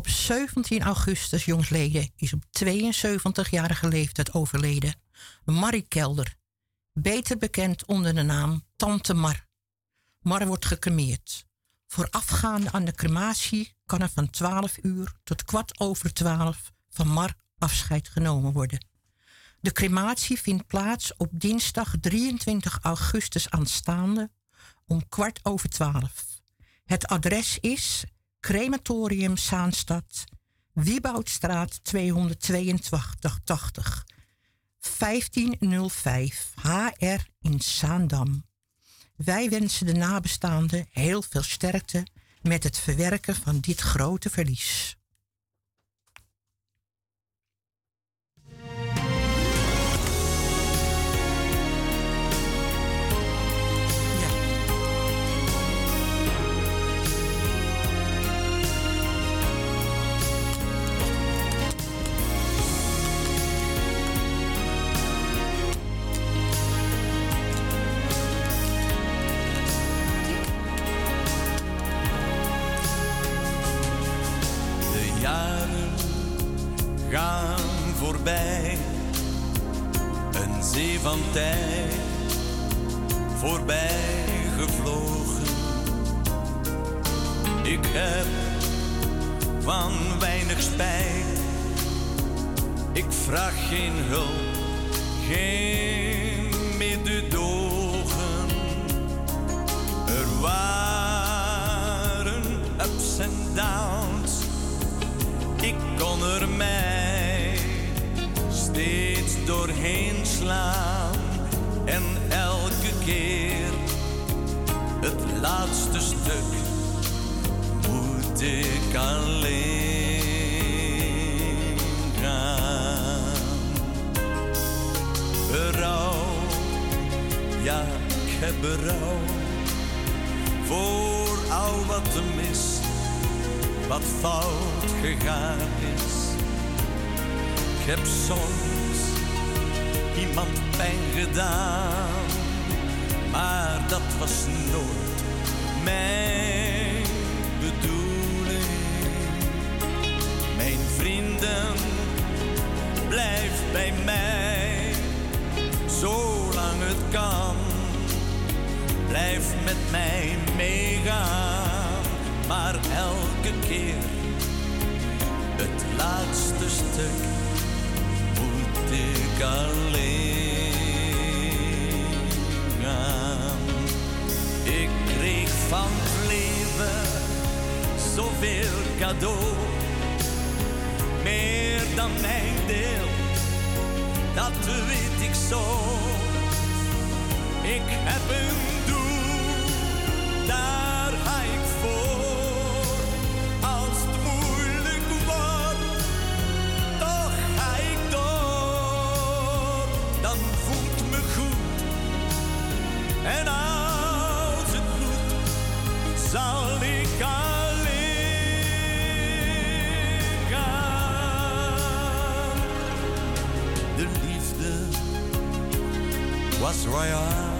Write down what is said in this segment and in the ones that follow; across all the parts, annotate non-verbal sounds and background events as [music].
Op 17 augustus jongsleden is op 72-jarige leeftijd overleden Marie Kelder, beter bekend onder de naam Tante Mar. Mar wordt gecremeerd. Voorafgaande aan de crematie kan er van 12 uur tot kwart over 12 van Mar afscheid genomen worden. De crematie vindt plaats op dinsdag 23 augustus aanstaande om kwart over 12. Het adres is Crematorium Zaanstad, Wieboudstraat 282 1505 HR in Zaandam. Wij wensen de nabestaanden heel veel sterkte met het verwerken van dit grote verlies. Wat fout gegaan is ik heb soms iemand pijn gedaan, maar dat was nooit mijn bedoeling. Mijn vrienden, blijf bij mij, zolang het kan. Blijf met mij meegaan, maar elke keer het laatste stuk ik alleen gaan. Ik kreeg van het leven zoveel cadeau, meer dan mijn deel, dat weet ik zo. Ik heb een doel, daar royaal.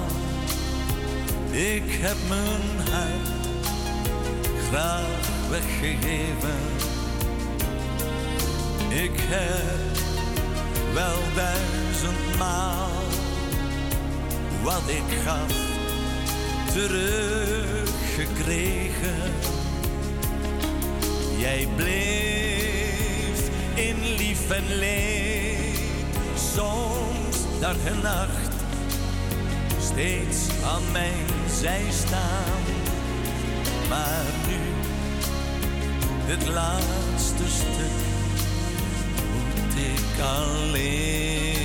Ik heb mijn hart graag weggegeven. Ik heb wel duizendmaal wat ik gaf teruggekregen. Jij bleef in lief en leed, soms dag en nacht, steeds aan mijn zij staan. Maar nu, het laatste stuk, moet ik alleen.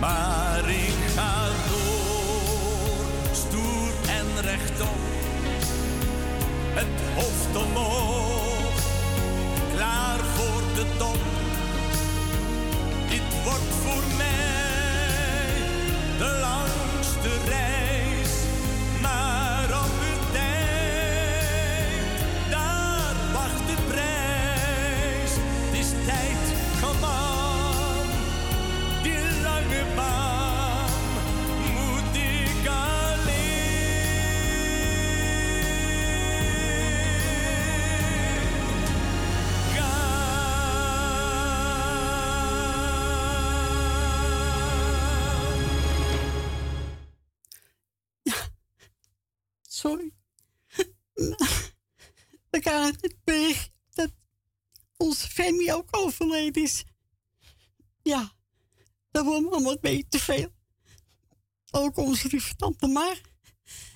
Maar ik ga door, stoer en rechtop, het hoofd omhoog, klaar voor de top. Wordt voor mij de langste is. Ja, dat wordt allemaal een beetje te veel. Ook onze lieve tante Mar.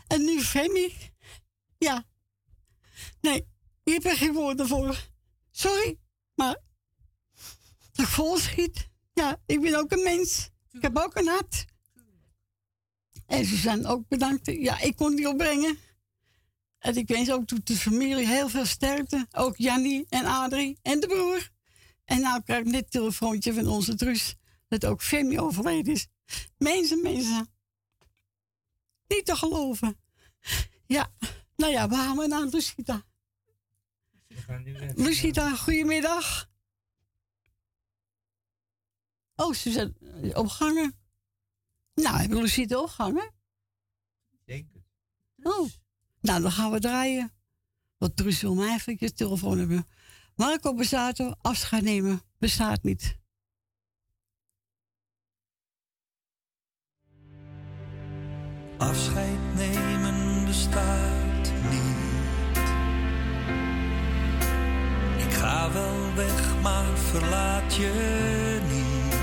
En nu Femi. Ja. Nee, ik heb er geen woorden voor. Sorry, maar dat volschiet. Ja, ik ben ook een mens. Ik heb ook een hart. En ze zijn ook bedankt. Ja, ik kon die opbrengen. En ik wens ook de familie heel veel sterkte. Ook Jannie en Adrie en de broer. En nou krijg ik net een telefoontje van onze Truus. Dat ook Femi overleden is. Mensen, mensen. Niet te geloven. Ja, nou ja, we gaan we naar Lucita. Lucita, goedemiddag. Oh, ze zijn opgangen. Nou, hebben Lucita opgangen? Denk het. Oh, nou dan gaan we draaien. Want Truus wil mij even je telefoon hebben. Marco Bezato, afscheid nemen, bestaat niet. Afscheid nemen bestaat niet. Ik ga wel weg, maar verlaat je niet.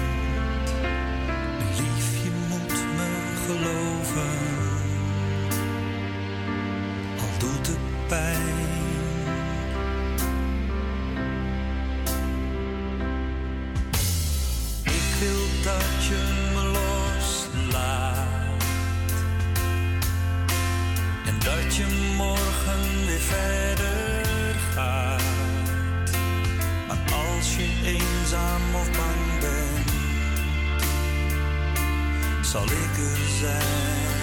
Lief, je moet me geloven. Al doet het pijn. Dat je me loslaat. En dat je morgen weer verder gaat. Maar als je eenzaam of bang bent, zal ik er zijn.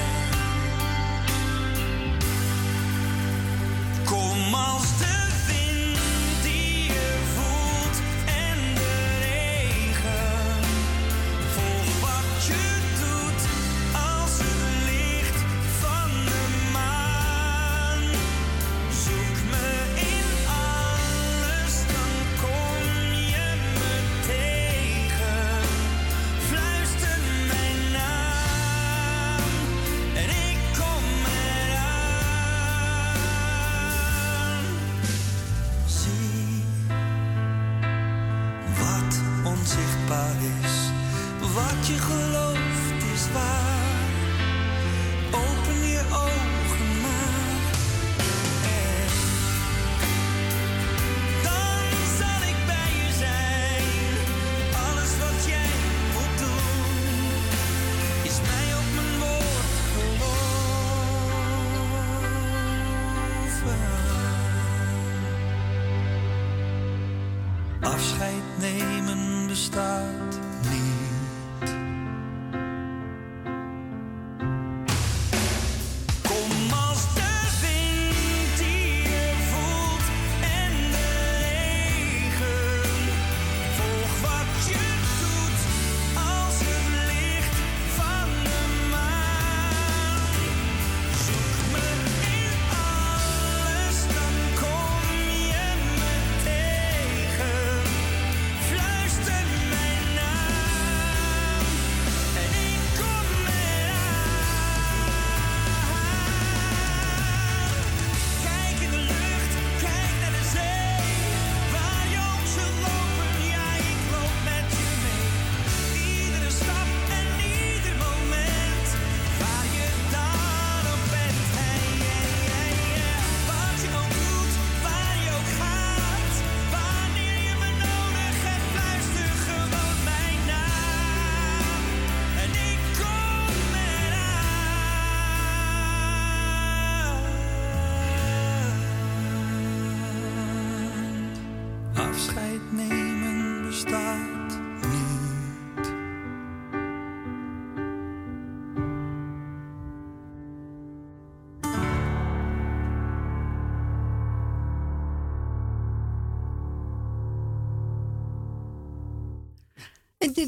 Kom als de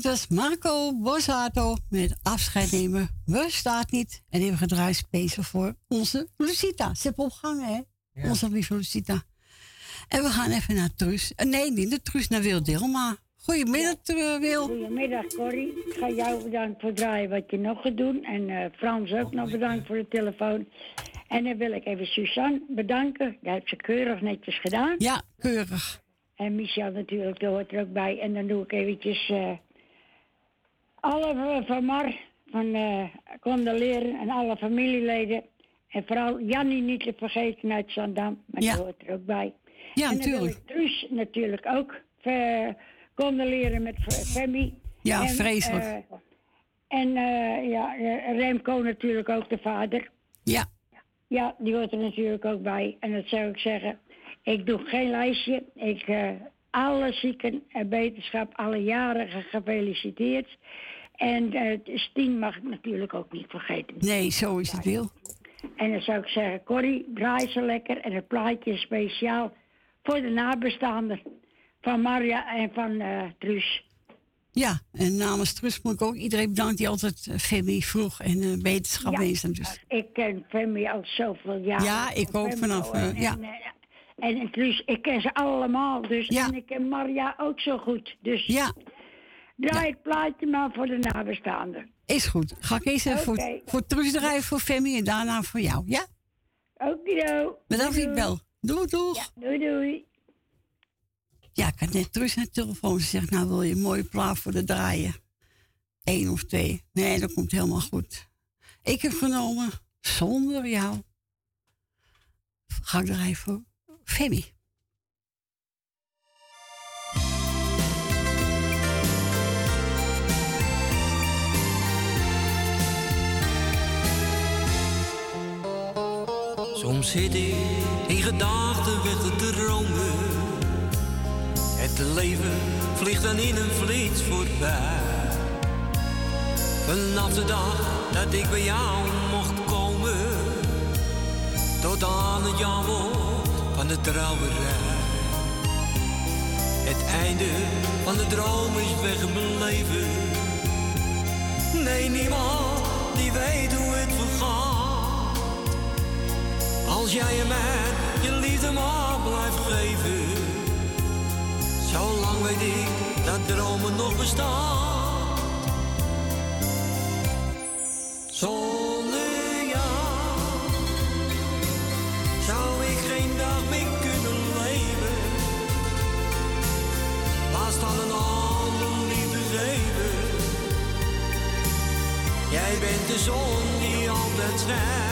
Dit was Marco Bosato met afscheid nemen. We staat niet. En we gedraaid speciaal voor onze Lucita. Ze hebben opgehangen, hè? Ja. Onze lieve Lucita. En we gaan even naar Truus. Eh, nee, niet naar Truus, naar Wil Dilma. Goedemiddag, ja. Wil. Goedemiddag, Corrie. Ik ga jou bedanken voor het draaien wat je nog gaat doen. En eh, Frans ook nog bedankt voor de telefoon. En dan wil ik even Suzanne bedanken. Dat heeft ze keurig netjes gedaan. Ja, keurig. En Michel natuurlijk, daar hoort er ook bij. En dan doe ik eventjes eh alle van- Mar, van eh condoleren en alle familieleden. En vooral Jannie niet te vergeten uit Zandam, maar Ja. die hoort er ook bij. Ja, en natuurlijk. Truus natuurlijk ook eh, condoleren met F- Femi. Ja, En, vreselijk. eh, en eh, ja, eh, Remco natuurlijk ook, de vader. Ja, Ja, die hoort er natuurlijk ook bij. En dat zou ik zeggen. Ik doe geen lijstje. Ik, eh, alle zieken en beterschap, alle jarigen gefeliciteerd. En eh Stien mag ik natuurlijk ook niet vergeten. nee, zo is het wel. En dan zou ik zeggen, Corrie, draai ze lekker. En het plaatje is speciaal voor de nabestaanden. Van Marja en van Truus. Ja, en namens Trust moet ik ook iedereen bedanken die altijd eh, Femi vroeg en eh beterschap Ja. Dus. Ik ken Femi al zoveel jaar. Ja, ik ook vanaf, En, ja. en, en, Truus, ik ken ze allemaal. Dus, Ja. En ik ken Marja ook zo goed. Dus Ja, draai het plaatje maar voor de nabestaanden. is goed. Ga ik eerst even Oké. voor, voor draaien voor Femi en daarna voor jou. Ja, Okido. bedankt voor je bel. Doei, doeg. Ja, doei doei. Ja, ik had net Trust aan de telefoon. Ze zegt, nou wil je een mooie plaat voor de draaien? Eén of twee. Nee, dat komt helemaal goed. Ik heb genomen, zonder jou, ga ik draaien voor Femi. Soms zit ik in gedachten weg te dromen. Het leven vliegt dan in een vliet voorbij. Vanaf de dag dat ik bij jou mocht komen. Tot aan het jaarwoord van de trouwerij. Het einde van de droom is weggebleven. Nee, niemand die weet hoe het vergaat. Als jij je mij je liefde maar blijft geven. Zolang weet ik dat dromen nog bestaan. Zonder jou zou ik geen dag meer kunnen leven. Laat staan een ander liefde geven. Jij bent de zon die altijd schijnt.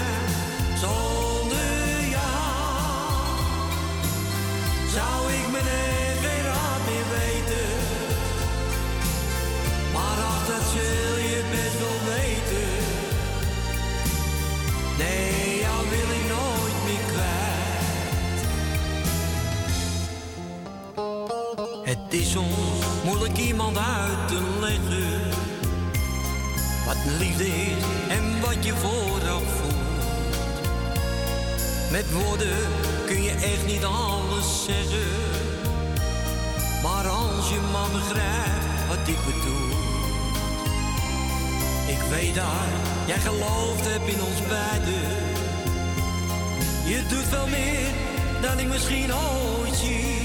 Soms moeilijk iemand uit te leggen. Wat liefde is en wat je vooraf voelt. Met woorden kun je echt niet alles zeggen. Maar als je maar begrijpt wat ik bedoel. Ik weet dat jij geloofd hebt in ons beiden. Je doet veel meer dan ik misschien ooit zie.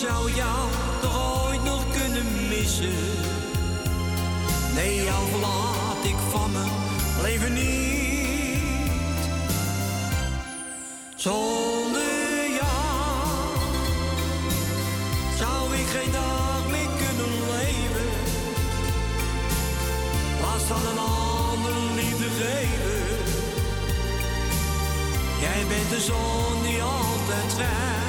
Zou jou toch ooit nog kunnen missen? Nee, jou verlaat ik van mijn leven niet. Zonder jou zou ik geen dag meer kunnen leven. Laat staan een ander liefde geven. Jij bent de zon die altijd schijnt.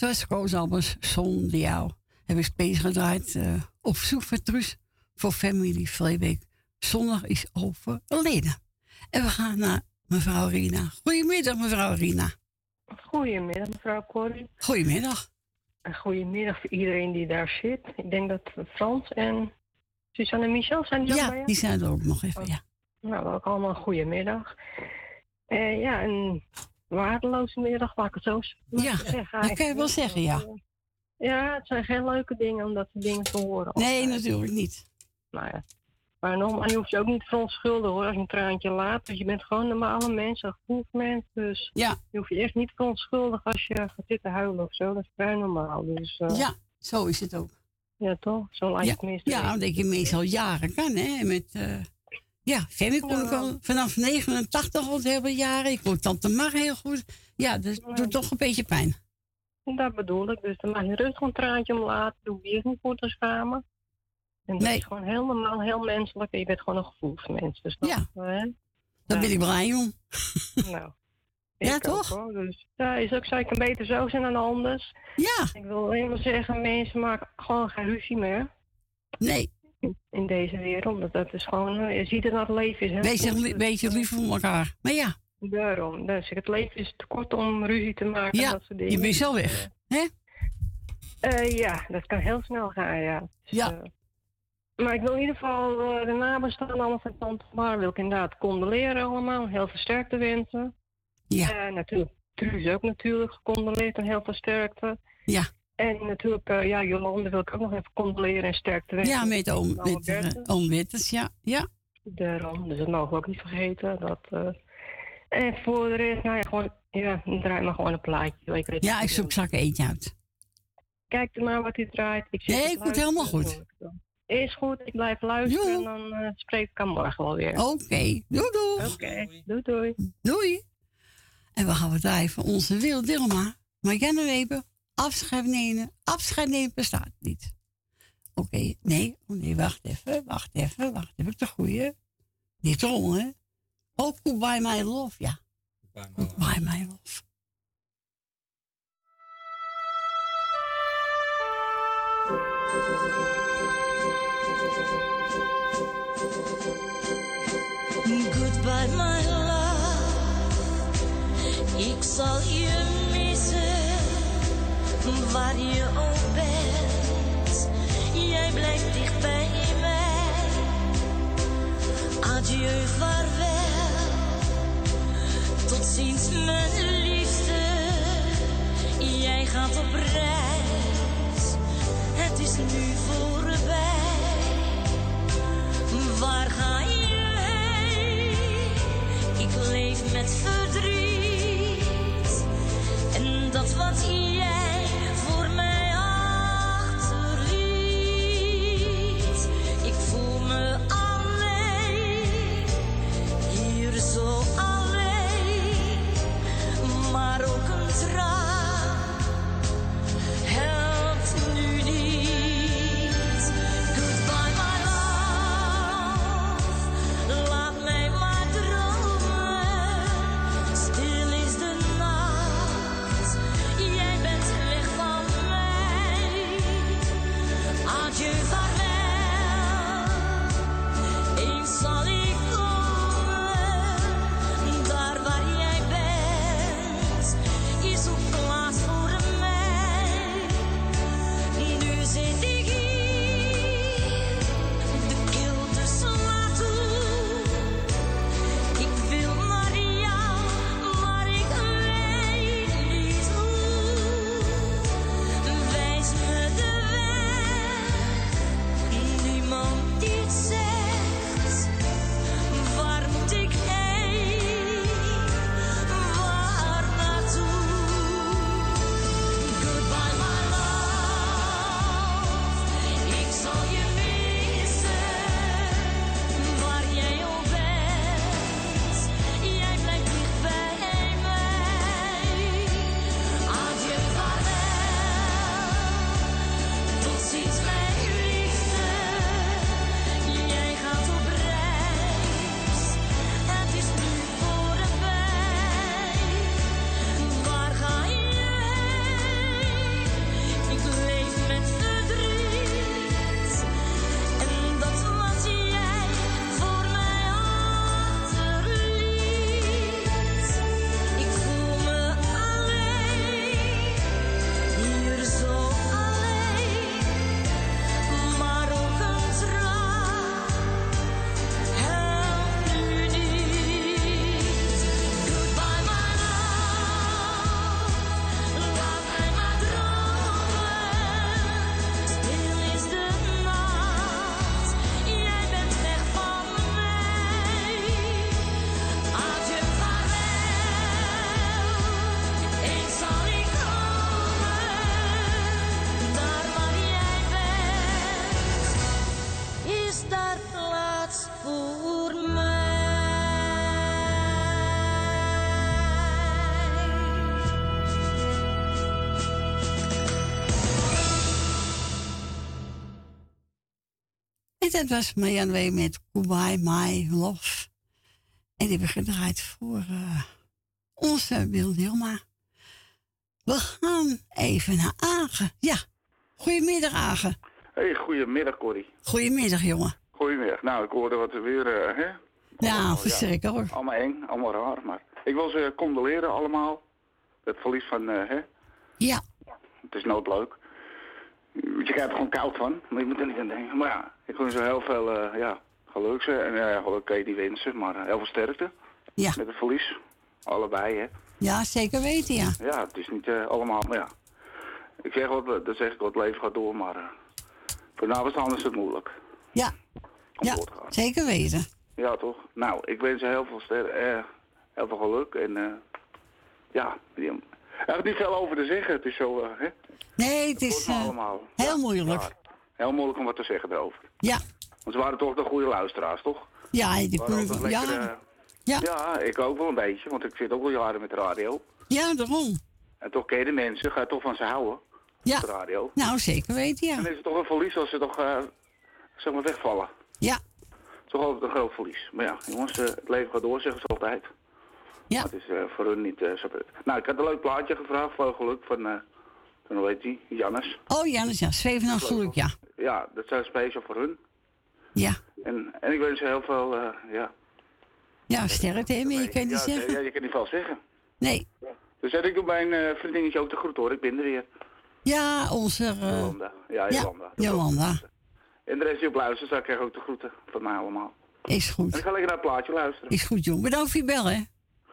Dat was Koos Albers zonder jou. Heb ik space gedraaid eh, op zoek van Truus voor familie Vreebeek. Zondag is overleden. En we gaan naar mevrouw Rina. Goedemiddag, mevrouw Rina. Goedemiddag, mevrouw Corrie. Goedemiddag. En goedemiddag voor iedereen die daar zit. Ik denk dat Frans en Suzanne en Michel zijn die Ja, die zijn er ook nog even, ja. Nou, ook allemaal goedemiddag. Eh ja, een waardeloze middag, laat ik het zo Ja, zeggen. dat kan je wel zeggen, ja. Ja, het zijn geen leuke dingen om dat soort dingen te horen. Nee, altijd. natuurlijk niet. Nou ja. Maar nogmaals, je hoeft je ook niet verontschuldigen hoor, als je een traantje laat. Dus je bent gewoon een normale mens, een goed mens. Dus Ja, je hoeft je echt niet te verontschuldigen als je gaat zitten huilen of zo. Dat is vrij normaal. Dus, eh, ja, zo is het ook. ja, toch? Zo Ja, het meestal ja omdat je meestal jaren kan, hè. Met, eh ja, kon ik al vanaf 89 al heel veel jaren. Ik kon Tante Mar heel goed. Ja, dat doet toch een beetje pijn. Dat bedoel ik. Dus dan mag je rustig een traantje om laten. Doe je echt niet voor te schamen. En dat Nee. is gewoon heel normaal, heel menselijk. En je bent gewoon een gevoelsmens. Dus dat, Ja. hè? Daar ben ik blij om. [laughs] Nou. Ja, toch? hoor. Dus, ja, is ook zou ik een beter zo zijn dan anders. Ja, Ik wil alleen maar zeggen, mensen maken gewoon geen ruzie meer. nee. In, deze wereld. Dat, dat is gewoon, eh, je ziet het dat het leven is. Hè? Wees een beetje lief voor elkaar. Maar ja, Daarom. Dus het leven is te kort om ruzie te maken. en ja dat soort dingen. je bent zo weg. Hè? Eh, ja, dat kan heel snel gaan, ja. Dus, Ja. eh, maar ik wil in ieder geval eh, de nabestaanden allemaal van Tante Mar wil ik inderdaad condoleren allemaal. Heel veel sterkte wensen. Ja, Eh, natuurlijk, Truus ook natuurlijk gecondoleerd en heel veel sterkte. ja. En natuurlijk, eh, ja, Jolande wil ik ook nog even condoleren en sterkte wensen. Ja, met oom, Nou, met, eh, oom Witters, ja. Ja, Daarom, dus dat mogen we ook niet vergeten. Dat, eh, En voor de rest, nou ja, gewoon, ja, draai maar gewoon een plaatje. Ik weet ja ik zoek zakken eentje uit. Kijk er maar wat hij draait. Ik Nee, ik word helemaal goed. Is goed, ik blijf luisteren en dan eh, spreek ik aan morgen wel weer. Oké, doei doei. Oké, doei doei. Doei. En we gaan we draaien van onze Wil Dilma. Marianne Weber, afscheid nemen. Afscheid nemen bestaat niet. Oké, nee, oh nee, wacht even, wacht even, wacht even. De goeie. Die trommel, hè? Oh, Goodbye My Love, ja. Goodbye My Love. Goodbye, my love. Ik zal je waar je ook bent. Jij blijft dicht bij mij. Adieu, vaarwel. Tot ziens, mijn liefste. Jij gaat op reis. Het is nu voorbij. Waar ga je heen? Ik leef met verdriet. En dat wat jij dat was Marjan Wee met Goodbye My Love. En die hebben we gedraaid voor eh, onze Wil Dilma. We gaan even naar Agen. Ja, goedemiddag Agen. Hey, goedemiddag Corrie. Goedemiddag jongen. Goedemiddag. Nou, ik hoorde wat er weer, eh, hè? Ja, verschrikkelijk hoor. Allemaal eng, allemaal raar, maar ik wil ze condoleren allemaal. Het verlies van, eh, hè? Ja. Het is nooit leuk. Je krijgt er gewoon koud van, maar je moet er niet aan denken. Maar ja, ik wens ze heel veel, eh, ja, geluk en uh, geluk kan je niet wensen, maar eh, heel veel sterkte. Ja. Met het verlies. Allebei, hè? Ja, zeker weten ja. Ja, het is niet eh, allemaal, maar ja. Ik zeg wat, eh, dat zeg ik wat, het leven gaat door, maar uh, vanavond is het moeilijk. Ja. Om Ja, door te gaan. zeker weten. Ja, toch? Nou, ik wens ze heel veel, ster eh, heel veel geluk en eh, ja, die, er is niet veel over te zeggen. Het is zo, eh, hè? Nee, het Het is eh, allemaal. heel moeilijk. Ja, heel moeilijk om wat te zeggen erover. Ja. Want ze waren toch de goede luisteraars, toch? Ja, die altijd ja, lekker, eh, ja. ja, ik ook wel een beetje, want ik zit ook al jaren met de radio. ja, daarom. En toch ken je de mensen, ga je toch van ze houden. Ja. De radio. Nou, zeker weten En ja. dan is het toch een verlies als ze toch, eh, zeg maar, wegvallen. Ja. Toch altijd een groot verlies. Maar ja, jongens, het leven gaat door, zeggen ze altijd. Ja. Het is eh, voor hun niet eh, zo... Nou, ik had een leuk plaatje gevraagd, veel geluk, van, eh van hoe heet die, Jannes. Oh ja, dus ja, zweven geluk, ja. Ja, dat zijn speciaal voor hun. Ja. En, en ik wens ze heel veel, eh, ja... Ja, sterkte, hè, maar je kan niet ja, zeggen. Ja, je kan niet veel zeggen. Nee. Dus ik doe mijn eh, vriendinnetje ook de groet hoor, ik ben er weer. Ja, onze... eh, Jolanda. Ja, ja, Jolanda. Jolanda. En de rest die op luistert, dan krijg ik ook de groeten van mij allemaal. Is En goed. ik ga lekker naar het plaatje luisteren. Is goed, jong. Bedankt voor je bel, hè.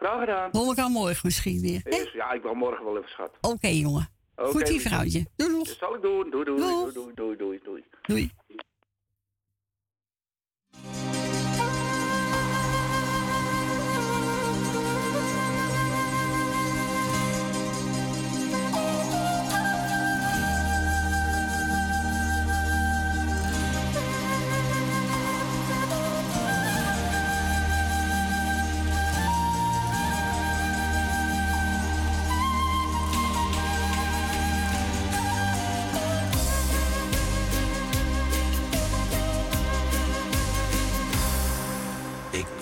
Graag gedaan. Hoor elkaar morgen misschien weer. ja, ik wil morgen wel even schat. Oké, jongen. Oké, goed, die vrouwtje. Doei, doei. Dat zal ik doen. Doei, doei, doei, doei, doei, doei, doei. Doei.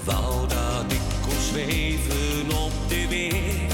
Wou dat ik kon zweven op de wind.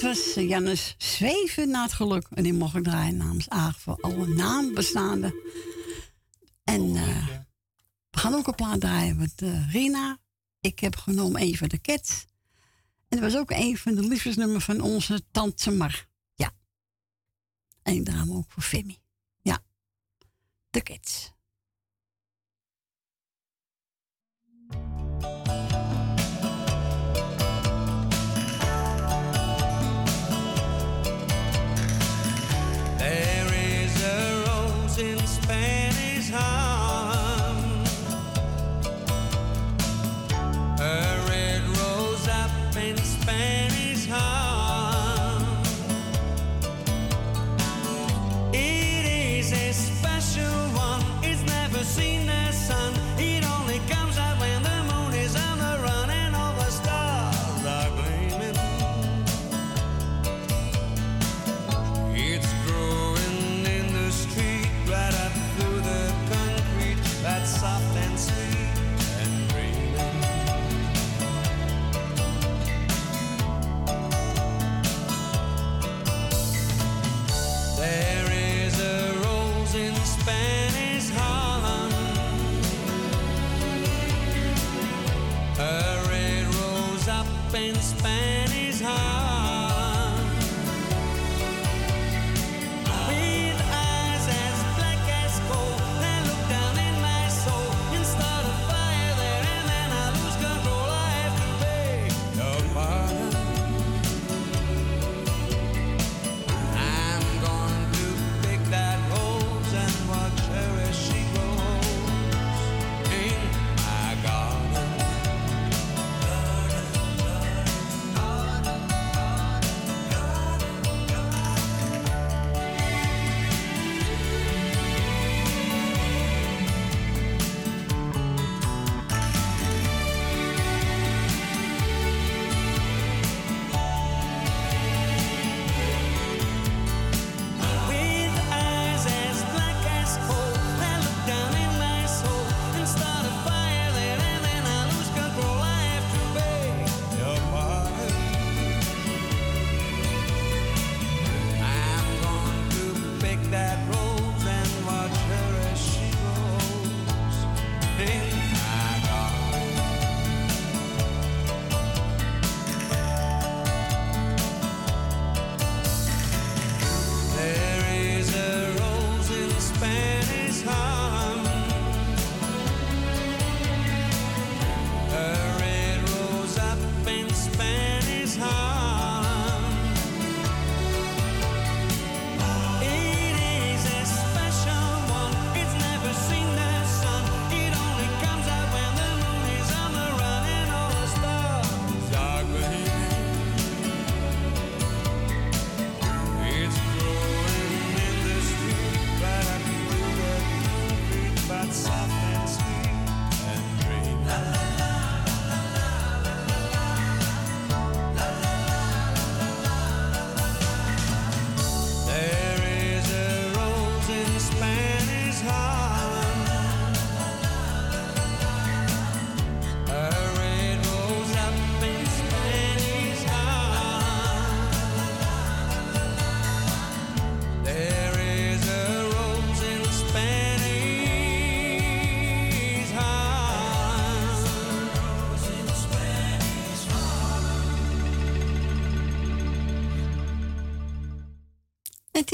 Het was eh, Jannes Zweven naar het geluk. En die mocht ik draaien namens Aag voor alle naambestaanden. En eh, we gaan ook een plaat draaien met eh, Rina. Ik heb genomen een van de Cats. En dat was ook een van de liefdesnummers van onze tante Mar. Ja. En ik draai hem ook voor Femi. Ja. De Cats.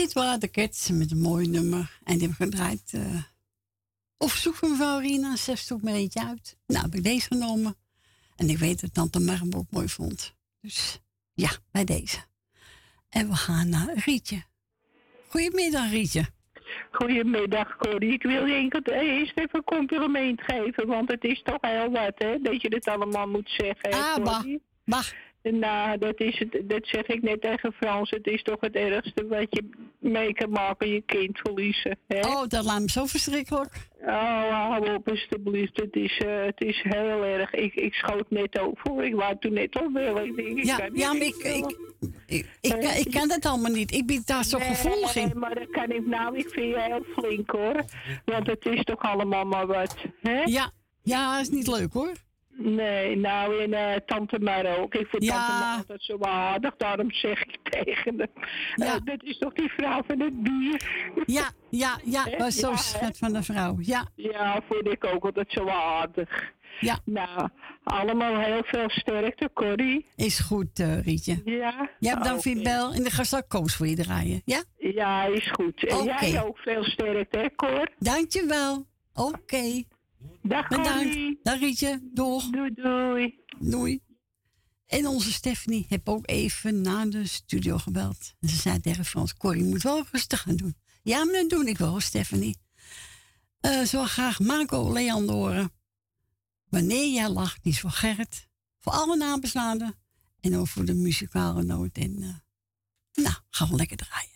Dit waren de Cats met een mooi nummer. En die hebben gedraaid eh verzoek van mevrouw Rina. Zes zoek me eentje uit. Nou, heb ik deze genomen. En ik weet dat tante Mar hem ook mooi vond. Dus ja, bij deze. En we gaan naar Rietje. Goedemiddag, Rietje. Goedemiddag, Corrie. Ik wil je eerst even een compliment geven, want het is toch heel wat, hè, dat je dit allemaal moet zeggen. hè, Ah, bah. Bah. Nou, dat, is het, dat zeg ik net tegen Frans. Het is toch het ergste wat je mee kan maken, je kind verliezen. Hè? Oh, dat laat me zo verschrikkelijk. Oh, hou op alstublieft. Het is, eh, het is heel erg. Ik, ik schoot net over. Ik wou toen net wel. Ik denk, Ja, ja, maar ik, ik, ik, ik, kan- ik kan dat allemaal niet. Ik ben daar zo gevoelig Nee, in. maar dat kan ik nou. Ik vind je heel flink hoor. Want het is toch allemaal maar wat. Hè? Ja, ja, is niet leuk hoor. Nee, nou en eh, tante Mar ook. Ik vind Ja. tante Mar altijd zo aardig, daarom zeg ik [laughs] tegen hem. Ja. Eh, dat is toch die vrouw van het bier? Ja, ja, ja. [laughs] Was zo Ja, schat van de vrouw. Ja, Ja, vind ik ook altijd zo aardig. Ja. Nou, allemaal heel veel sterkte, Corrie. is goed, eh, Rietje. Ja? Je hebt dan weer bel en de ga straks Koos voor je draaien. Ja? Ja, is goed. En jij ook veel sterkte, hè, Cor? Dankjewel. Oké. Dag, Bedankt. Dag Rietje. Doeg. Doei, doei. Doei. En onze Stephanie heb ook even naar de studio gebeld. En ze zei tegen Frans, Corrie je moet wel rustig gaan doen. Ja, maar dat doe ik wel, Stephanie. Eh zo graag Marco Leander horen. Wanneer jij lacht, die is voor Gerrit. Voor alle nabestaanden. En ook voor de muzikale noot. En eh, nou, gaan we lekker draaien.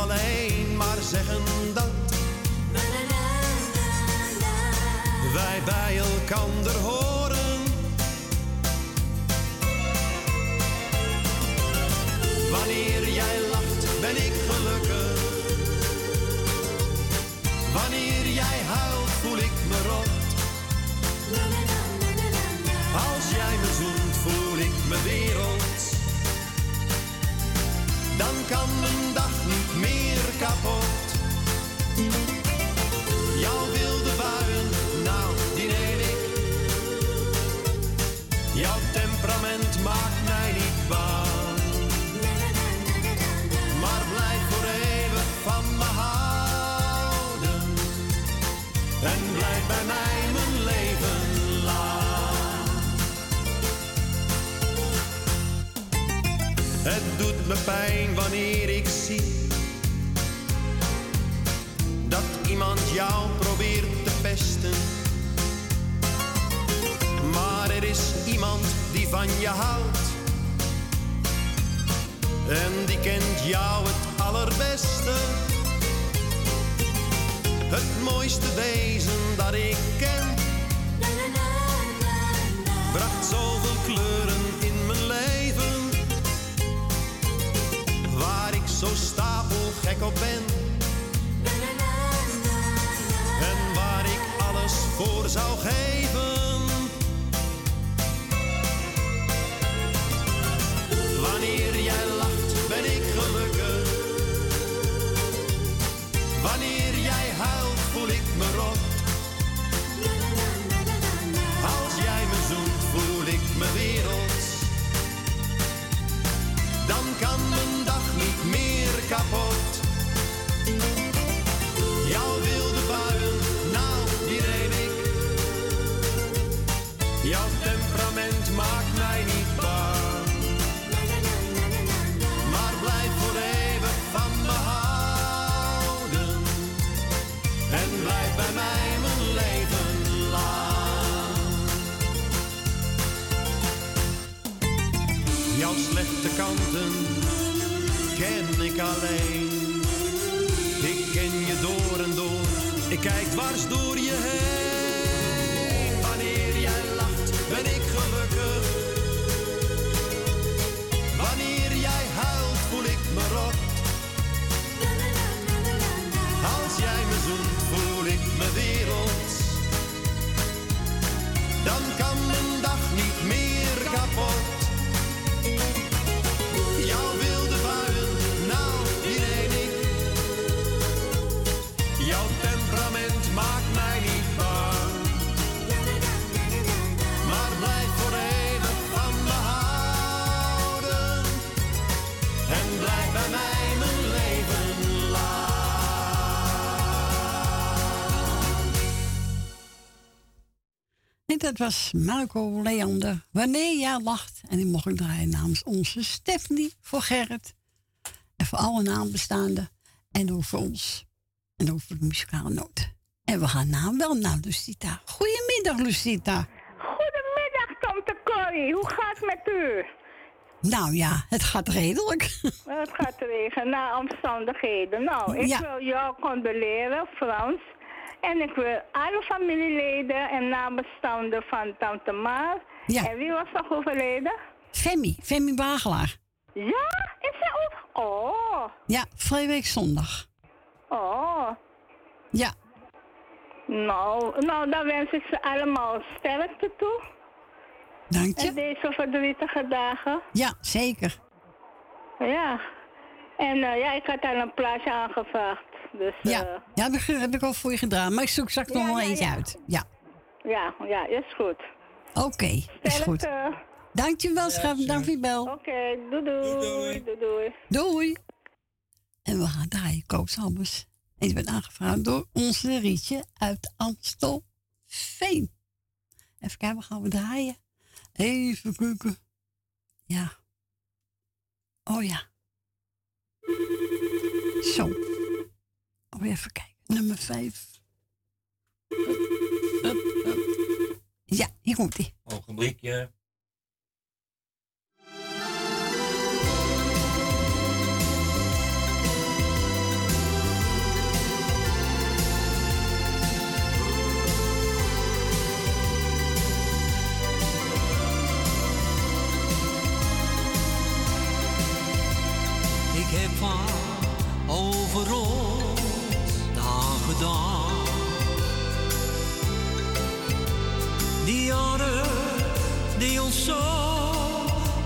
Alleen maar zeggen dat wij bij elkander horen. Wanneer jij lacht, ben ik gelukkig. Wanneer jij huilt, voel ik me rot. Als jij me zoent, voel ik me wereld. Dan kan mijn me pijn wanneer ik zie dat iemand jou probeert te pesten. Maar er is iemand die van je houdt. En die kent jou het allerbeste. Het mooiste wezen dat ik ken. Bracht zoveel kleuren op ben. En waar ik alles voor zou geven. Wanneer jij lacht, ben ik gelukkig. Wanneer jij huilt, voel ik me rot. Ik alleen. Ik ken je door en door, ik kijk dwars door je heen. Wanneer jij lacht, ben ik gelukkig. Wanneer jij huilt, voel ik me rot. Als jij me zoent, voel ik me wereld. Dan kan mijn dag niet meer kapot. Dat was Marco Leander. Wanneer jij lacht. En die mocht ik draaien namens onze Stephanie voor Gerrit. En voor alle naambestaanden. En ook voor ons. En ook voor de muzikale noot. En we gaan naam wel naar Lucita. Goedemiddag, Lucita. Goedemiddag, tante Corrie. Hoe gaat het met u? Nou ja, het gaat redelijk. Het gaat regen na omstandigheden. Nou, ik Ja. wil jou condoleren, Frans. En ik wil alle familieleden en nabestaanden van tante Maar. Ja. En wie was nog overleden? Femi, Femi Wagelaar. Ja, is ze ook? Oh, Ja, vorige week zondag. oh. Ja, Nou, nou, dan wens ik ze allemaal sterkte toe. dank In je. deze verdrietige dagen. Ja, zeker. Ja. En eh, ja, ik had al een plaatsje aangevraagd. Dus Ja, eh, ja heb, ik, heb ik al voor je gedaan. Maar ik zoek straks nog wel ja, eentje ja. uit. Ja, ja, ja, is goed. oké. is goed. Sterkte. Dankjewel, schat. Dank voor je bel. Oké, doei doei. Doei doei. Doei. En we gaan draaien, Koos Hammers. En die werd aangevraagd door onze Rietje uit Amstelveen. Even kijken, wat gaan we draaien? Even kijken. Ja. Oh ja. Zo. Oh, even kijken. Nummer vijf. Hup, hup, hup. Ja, hier komt ie. Ogenblikje. Ik heb van Die jaren die ons zo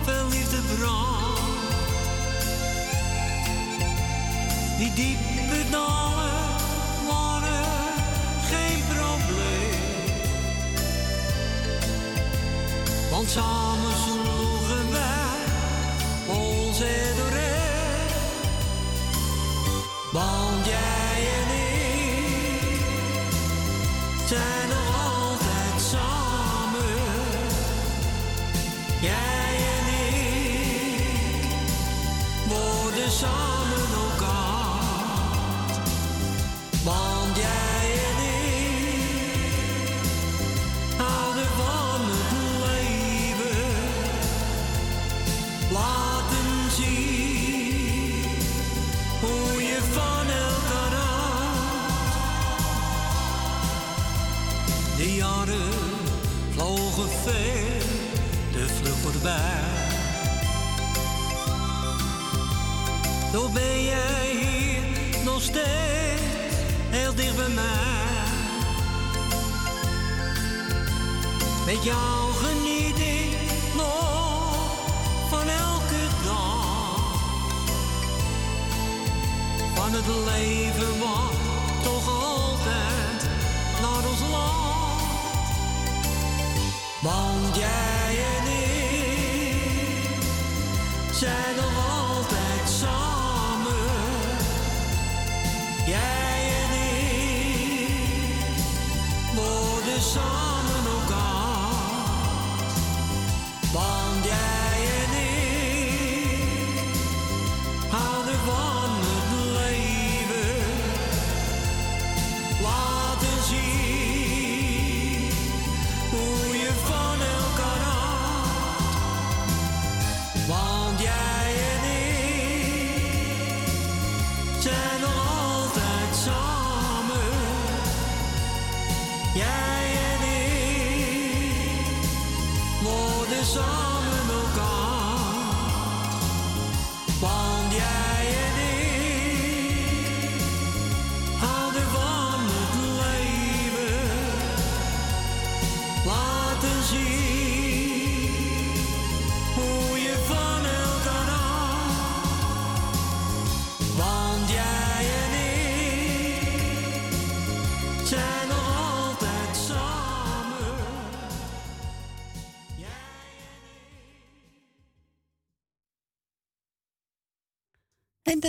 veel liefde bracht. Die diepe dalen waren geen probleem. Want samen sloegen wij ons er doorheen. Voorbij. Toch ben jij hier nog steeds heel dicht bij mij. Met jou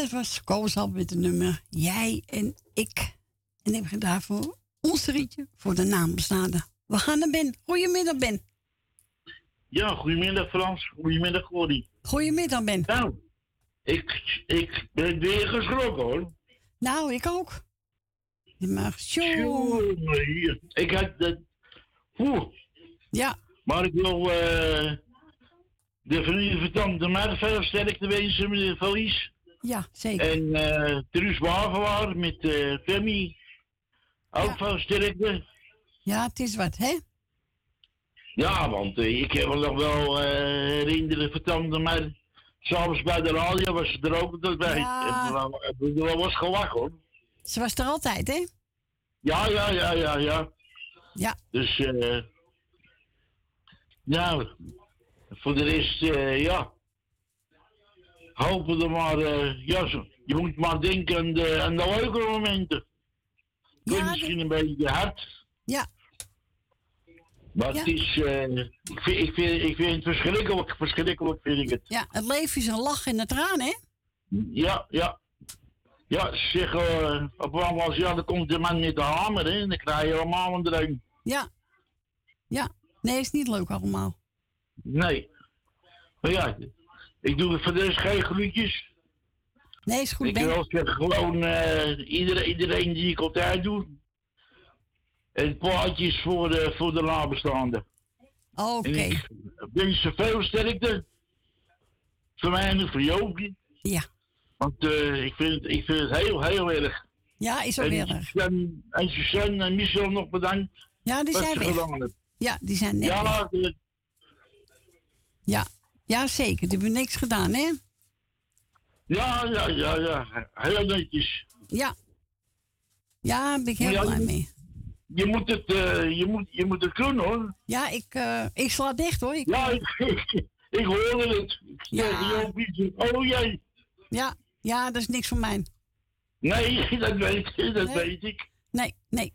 dat was Koos al met het nummer Jij en ik. En ik heb gedaan voor ons rietje, voor de naambestaanden. We gaan naar Ben. Goedemiddag, Ben. Ja, goedemiddag Frans. Goedemiddag Corrie. Goedemiddag, Ben. Nou, ik, ik ben weer geschrokken hoor. Nou, ik ook. Je mag zo. Ik had dat. Oeh. Ja. Maar ik wil eh de familie van Tante Mar veel sterkte wensen met de verlies. Ja, zeker. En eh Truus Bavelaar met eh Femi. Ook veel sterkte. Ja, het is wat, hè? Ja, want eh, ik heb me nog wel eh herinneren van Tante Mar. S'avonds bij de radio was ze er ook altijd bij. Ja. Wel was gelachen hoor. Ze was er altijd, hè? Ja, ja, ja, ja, ja. Ja. Dus, eh. nou, voor de rest, ja. Hopen er maar, eh, ja, zo- je moet maar denken aan de, aan de leuke momenten. Ja, misschien een beetje hard. Ja. Maar het is, eh, ik, vind, ik, vind, ik vind het verschrikkelijk, verschrikkelijk vind ik het. Ja, het leven is een lach en een traan, hè? Ja, ja. Ja, ze zeggen, eh, op een als ja, dan komt de man met de hamer, hè, en dan krijg je allemaal een dreun. Ja. Ja. Nee, is niet leuk allemaal. Nee. Maar ja, ik doe voor deze geen groetjes. Nee, is goed, ik Ben. wil zeggen, gewoon eh, iedereen, iedereen die ik altijd doe. En plaatjes voor de, voor de nabestaanden. Oké. En ik wens ze veel sterkte. Voor mij en voor Joopie. Ja. Want eh, ik, vind het, ik vind het heel, heel erg. Ja, is ook erg. Suzanne- En Suzanne en Michel nog bedankt. Ja, die zijn weg. Ja, die zijn net weg. Ja, Ja. Ja, zeker. Die hebben niks gedaan, hè? ja, ja, ja, ja. Heel netjes. Ja. Ja, daar ben ik heel Ja, blij mee. Je moet het, eh, je moet, je moet het kunnen hoor. Ja, ik, eh, ik sla dicht, hoor. Ik, Ja, [laughs] ik, ik hoorde het. Ik Joopie, oh jee. Ja, ja, dat is niks voor mij. Nee, [laughs] dat weet, dat Nee. weet ik. Nee, nee.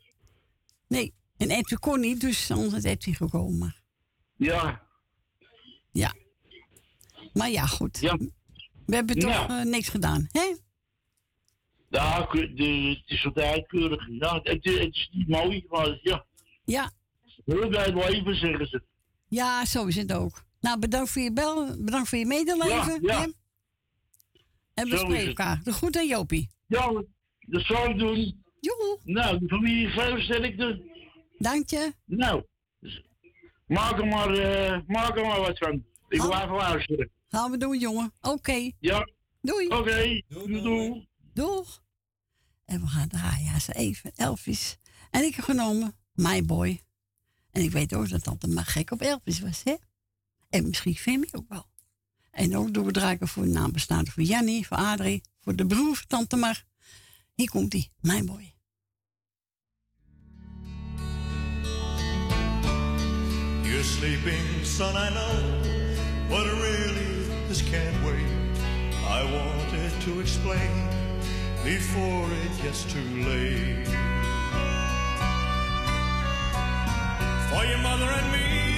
Nee. En Edwin kon niet, dus anders had Edwin gekomen. Ja. ja. Maar ja, goed. Ja. We hebben toch Ja. eh, niks gedaan, hè? Ja, ik- de, het is altijd keurig. Ja, het, het is niet mooi, maar ja. Ja. Heel het leven, zeggen ze. Ja, zo is het ook. Nou, bedankt voor je bel, bedankt voor je medeleven. Ja, ja. En we spreken elkaar. De groet aan Jopie. Ja, dat zou ik doen. Joe. Nou, de familie veel sterkte. Dank je. Nou, maak er maar, eh, maak er maar wat van. Ik blijf luisteren. Gaan we doen, jongen. Oké. Ja. Doei. Oké. Doei, doei. Doeg. En we gaan draaien. Ja, ze even. Elvis. En ik heb genomen My Boy. En ik weet ook dat tante maar gek op Elvis was, hè? En misschien Femi ook wel. En ook doen we draaien voor de nabestaanden. Voor Jannie, voor Adrie, voor de broer van tante Mar. Hier komt die, My Boy. You're sleeping, son, I know, but really this can't wait. I wanted to explain before it gets too late. For your mother and me,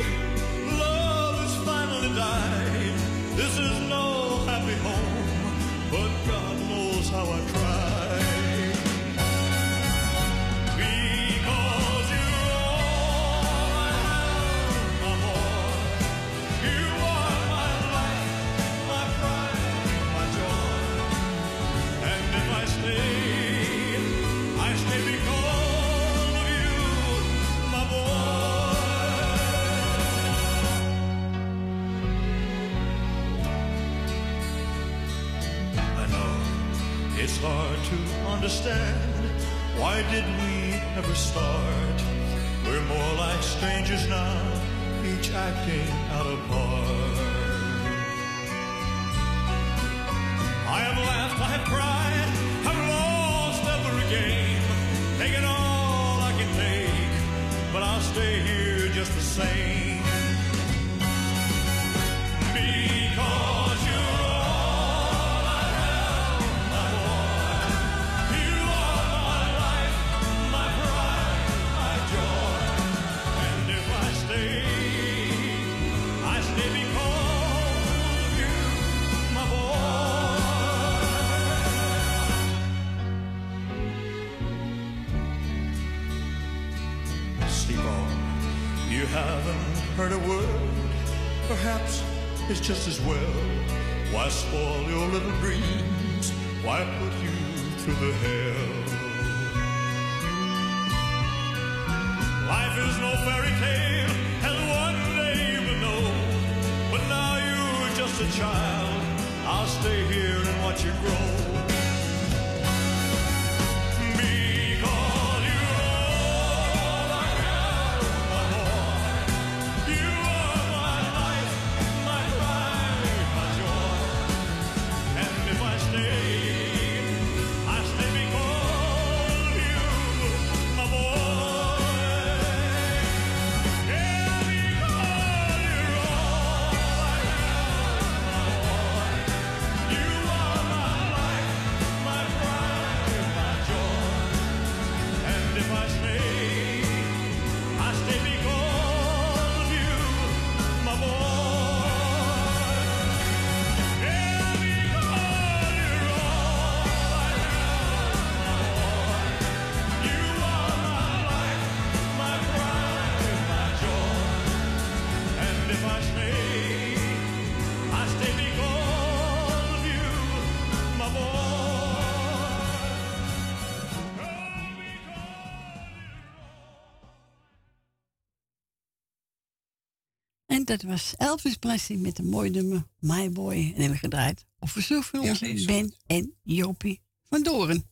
dat was Elvis Presley met een mooi nummer, My Boy. En hebben we gedraaid op verzoek van Ja, Ben en Jopie van Doren.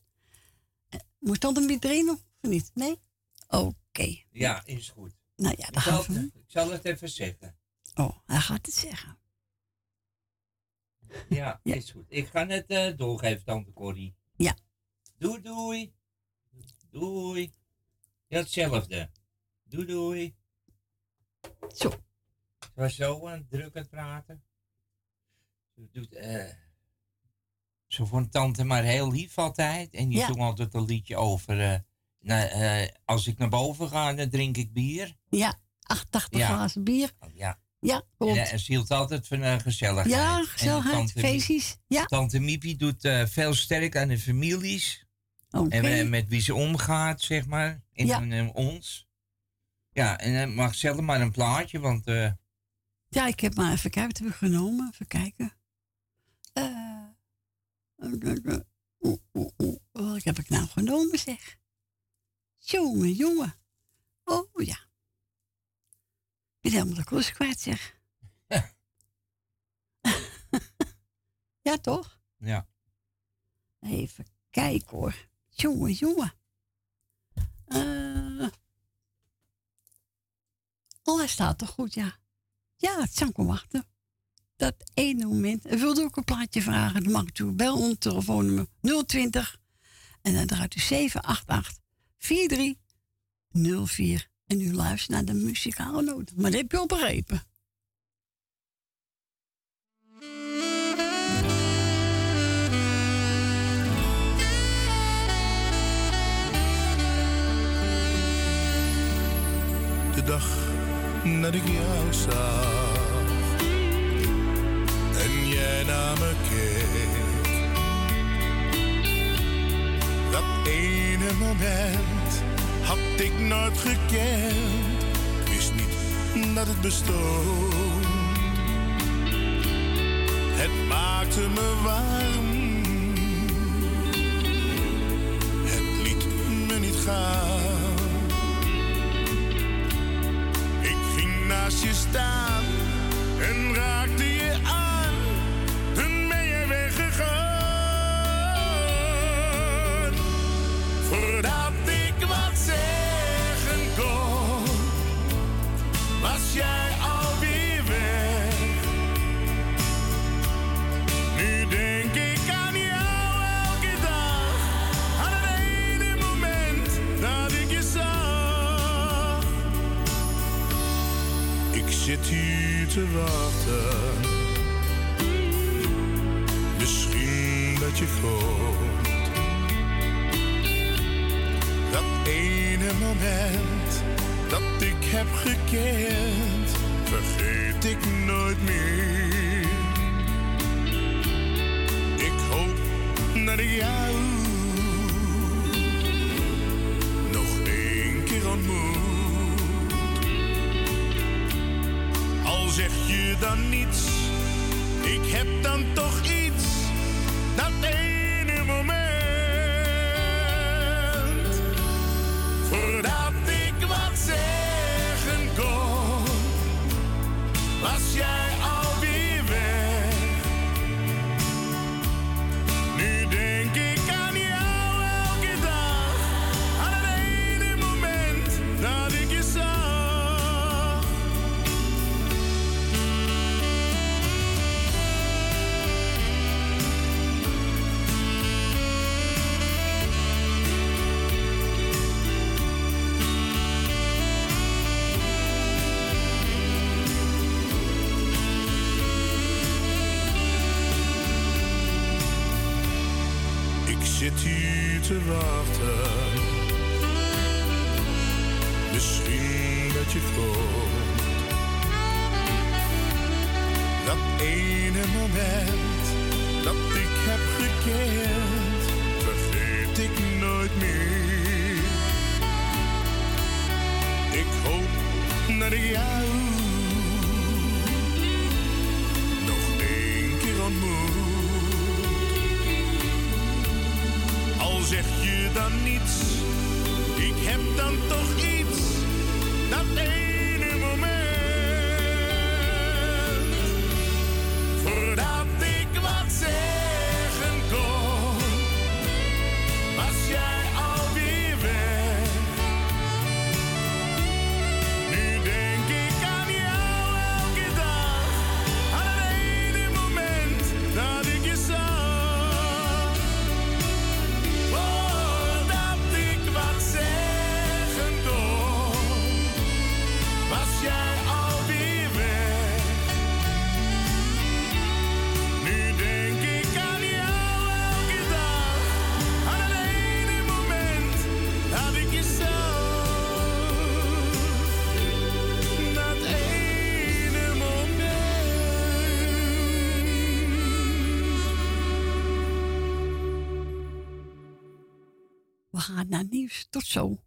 Eh, Moest dat een beetje erin of niet? Nee? Oké. Ja, is goed. Nou ja, dan gaan we. het- ik zal het even zeggen. Oh, hij gaat het zeggen. [laughs] Ja, is goed. Ik ga het eh, doorgeven, tante Corrie. Ja. Doei, doei. Doei. Ja, hetzelfde. Doei, doei. Zo. Ze was zo het druk aan het praten. Ze doet, eh vond tante maar heel lief altijd. En die Ja. zong altijd een liedje over... eh, nou, eh, als ik naar boven ga, dan drink ik bier. Ja, 88 Ja. glazen bier. Ja. Ja, klopt. En, eh, ze hield altijd van eh, gezelligheid. Ja, En gezelligheid, tante feestjes. Ja. Tante Miepie doet eh, veel sterk aan de families. En eh, met wie ze omgaat, zeg maar. En Ja. eh, ons. Ja, en mag zelf maar een plaatje, want... eh, Ja, ik heb maar even kijken. Wat heb ik genomen? Even kijken. Eh, eh, eh, oeh. Wat heb ik nou genomen, zeg? Jongen, jongen. Oh, ja. Ik ben helemaal de klus kwijt, zeg. ja, toch? ja. Even kijken, hoor. Jongen, jongen. Eh. Oh, hij staat toch goed, ja. Ja, het zou wel wachten. Dat ene moment. En wilde ook een plaatje vragen, dan mag ik toe. Bel ons telefoonnummer 020. En dan draait u 788 4304. En u luistert naar de muzikale noot. Maar dat heb je al begrepen. de dag dat ik jou zag en jij naar me keek. Dat ene moment had ik nooit gekend, wist niet dat het bestond. Het maakte me warm, het liet me niet gaan. Naast je staan en raakte je te wachten. Misschien dat je komt. Dat ene moment dat ik heb gekend, vergeet ik nooit meer. Ik hoop dat ik jou dan niets. Ik heb dan toch iets Nou, na nieuws. Tot zo.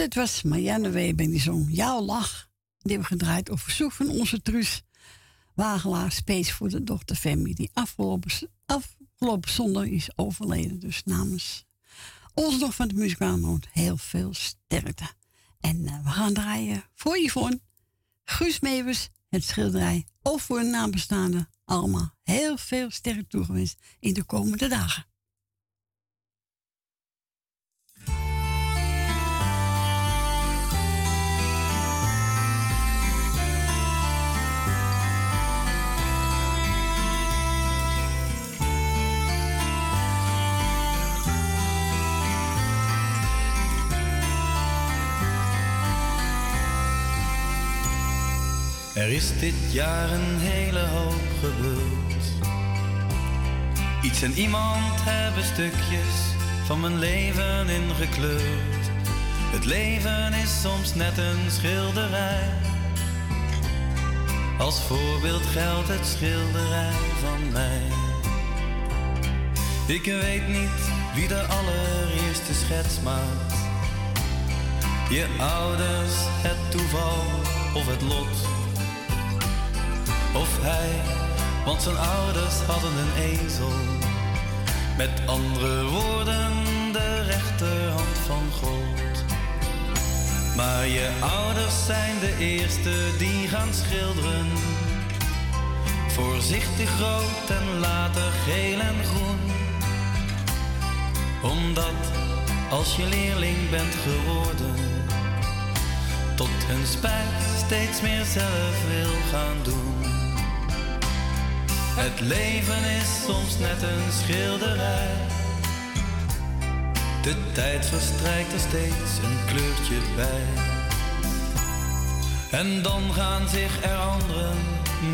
Dat was Marianne Weber die zong Jouw Lach. Die hebben we gedraaid op verzoek van onze Truus Wagelaar. Space voor de dochter Femi. Die afgelopen, afgelopen zondag is overleden. Dus namens ons nog van de muzikale heel veel sterkte. En eh, we gaan draaien voor Yvonne, Guus Meeuwers, het schilderij. Of voor een nabestaande. Allemaal heel veel sterk toegewenst in de komende dagen. Er is dit jaar een hele hoop gebeurd. Iets en iemand hebben stukjes van mijn leven ingekleurd. Het leven is soms net een schilderij. Als voorbeeld geldt het schilderij van mij. Ik weet niet wie de allereerste schets maakt. Je ouders, het toeval of het lot. Of hij, want zijn ouders hadden een ezel. Met andere woorden, de rechterhand van God. Maar je ouders zijn de eerste die gaan schilderen. Voorzichtig rood en later geel en groen. Omdat als je leerling bent geworden, tot hun spijt steeds meer zelf wil gaan doen. Het leven is soms net een schilderij. De tijd verstrijkt er steeds een kleurtje bij. En dan gaan zich er anderen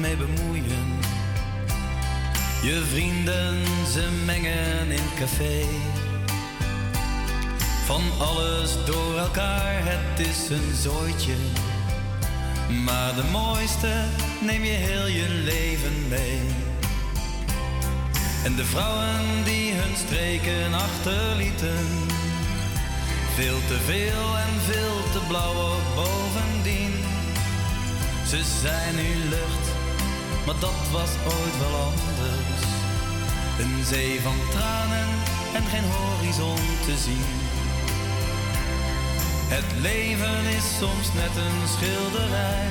mee bemoeien. Je vrienden, ze mengen in café. Van alles door elkaar, het is een zooitje. Maar de mooiste neem je heel je leven mee. En de vrouwen die hun streken achterlieten. Veel te veel en veel te blauw ook bovendien. Ze zijn nu lucht, maar dat was ooit wel anders. Een zee van tranen en geen horizon te zien. Het leven is soms net een schilderij.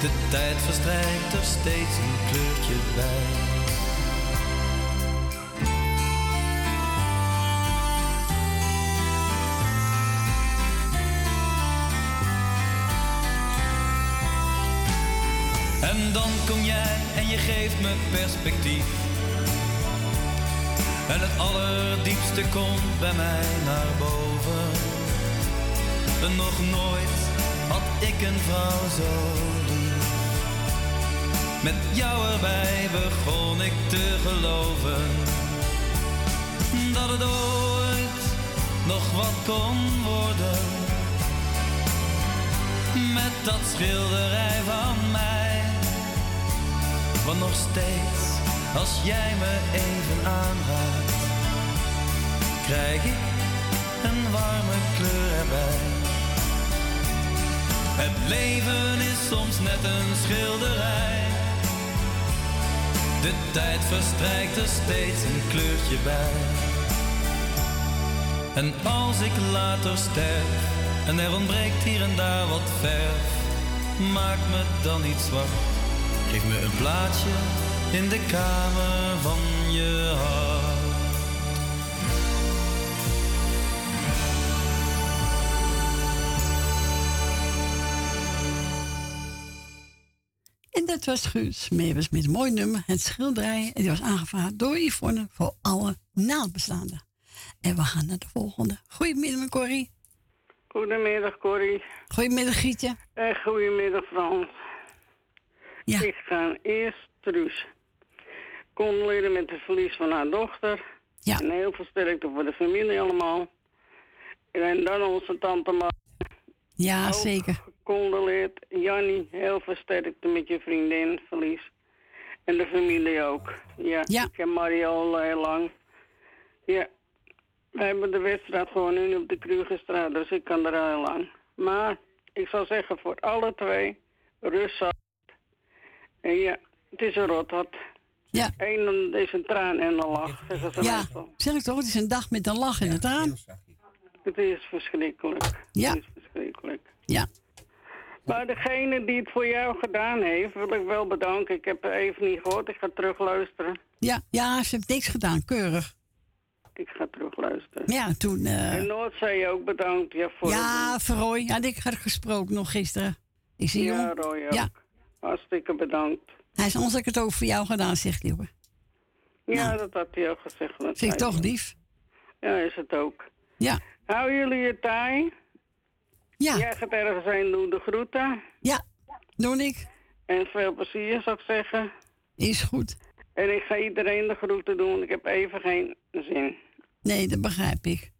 De tijd verstrijkt er steeds een kleurtje bij. En dan kom jij en je geeft me perspectief. En het allerdiepste komt bij mij naar boven. En nog nooit had ik een vrouw zo lief. Met jou erbij begon ik te geloven dat het ooit nog wat kon worden. Met dat schilderij van mij. Want nog steeds, als jij me even aanraakt, krijg ik een warme kleur erbij. Het leven is soms net een schilderij. De tijd verstrijkt er steeds een kleurtje bij. En als ik later sterf en er ontbreekt hier en daar wat verf, maak me dan niet zwart. Geef me een plaatsje in de kamer van je hart. En dat was Guus Meeuwis met een mooi nummer, het schilderij. En die was aangevraagd door Yvonne voor alle nabestaanden. En we gaan naar de volgende. Goedemiddag, Corrie. Goedemiddag, Corrie. Goedemiddag, Gietje. En goedemiddag, Frans. Ja. Ik ga eerst Truus condoleren met het verlies van haar dochter. Ja. En heel veel sterkte voor de familie allemaal. En dan onze tante Mar. Ja, ook zeker. Gecondoleerd. Jannie, heel veel sterkte met je vriendin, verlies. En de familie ook. Ja, Ja. ik ken Mario al heel lang. Ja. We hebben de wedstrijd gewoon nu op de Krugerstraat, dus ik kan er heel aan. Maar ik zou zeggen voor alle twee, rust ja, het is een rothard. Ja. Eén is een traan en een lach, Ja, meestal. zeg ik toch, het is een dag met een lach en een traan. Het is verschrikkelijk. Ja. Het is verschrikkelijk. Ja. Maar degene die het voor jou gedaan heeft, wil ik wel bedanken. Ik heb het even niet gehoord. Ik ga terugluisteren. Ja, ja, ze heeft niks gedaan, keurig. Ik ga terugluisteren. Ja, toen... eh, En Noordzee ook bedankt. Ja, voor ja, Verrooy, had ik had gesproken nog gisteren. Ik zie Ja. Roy ook. Ja, Hartstikke bedankt. hij is ons ik het over voor jou gedaan, zegt hoor. Ja, dat had hij ook gezegd. Dat Nou. Vind ik toch lief. Ja, is het ook. Ja. Hou jullie je taai? Ja. Jij gaat ergens heen, doe de groeten. Ja, doe ik. En veel plezier, zou ik zeggen. Is goed. En ik ga iedereen de groeten doen, want ik heb even geen zin. Nee, dat begrijp ik.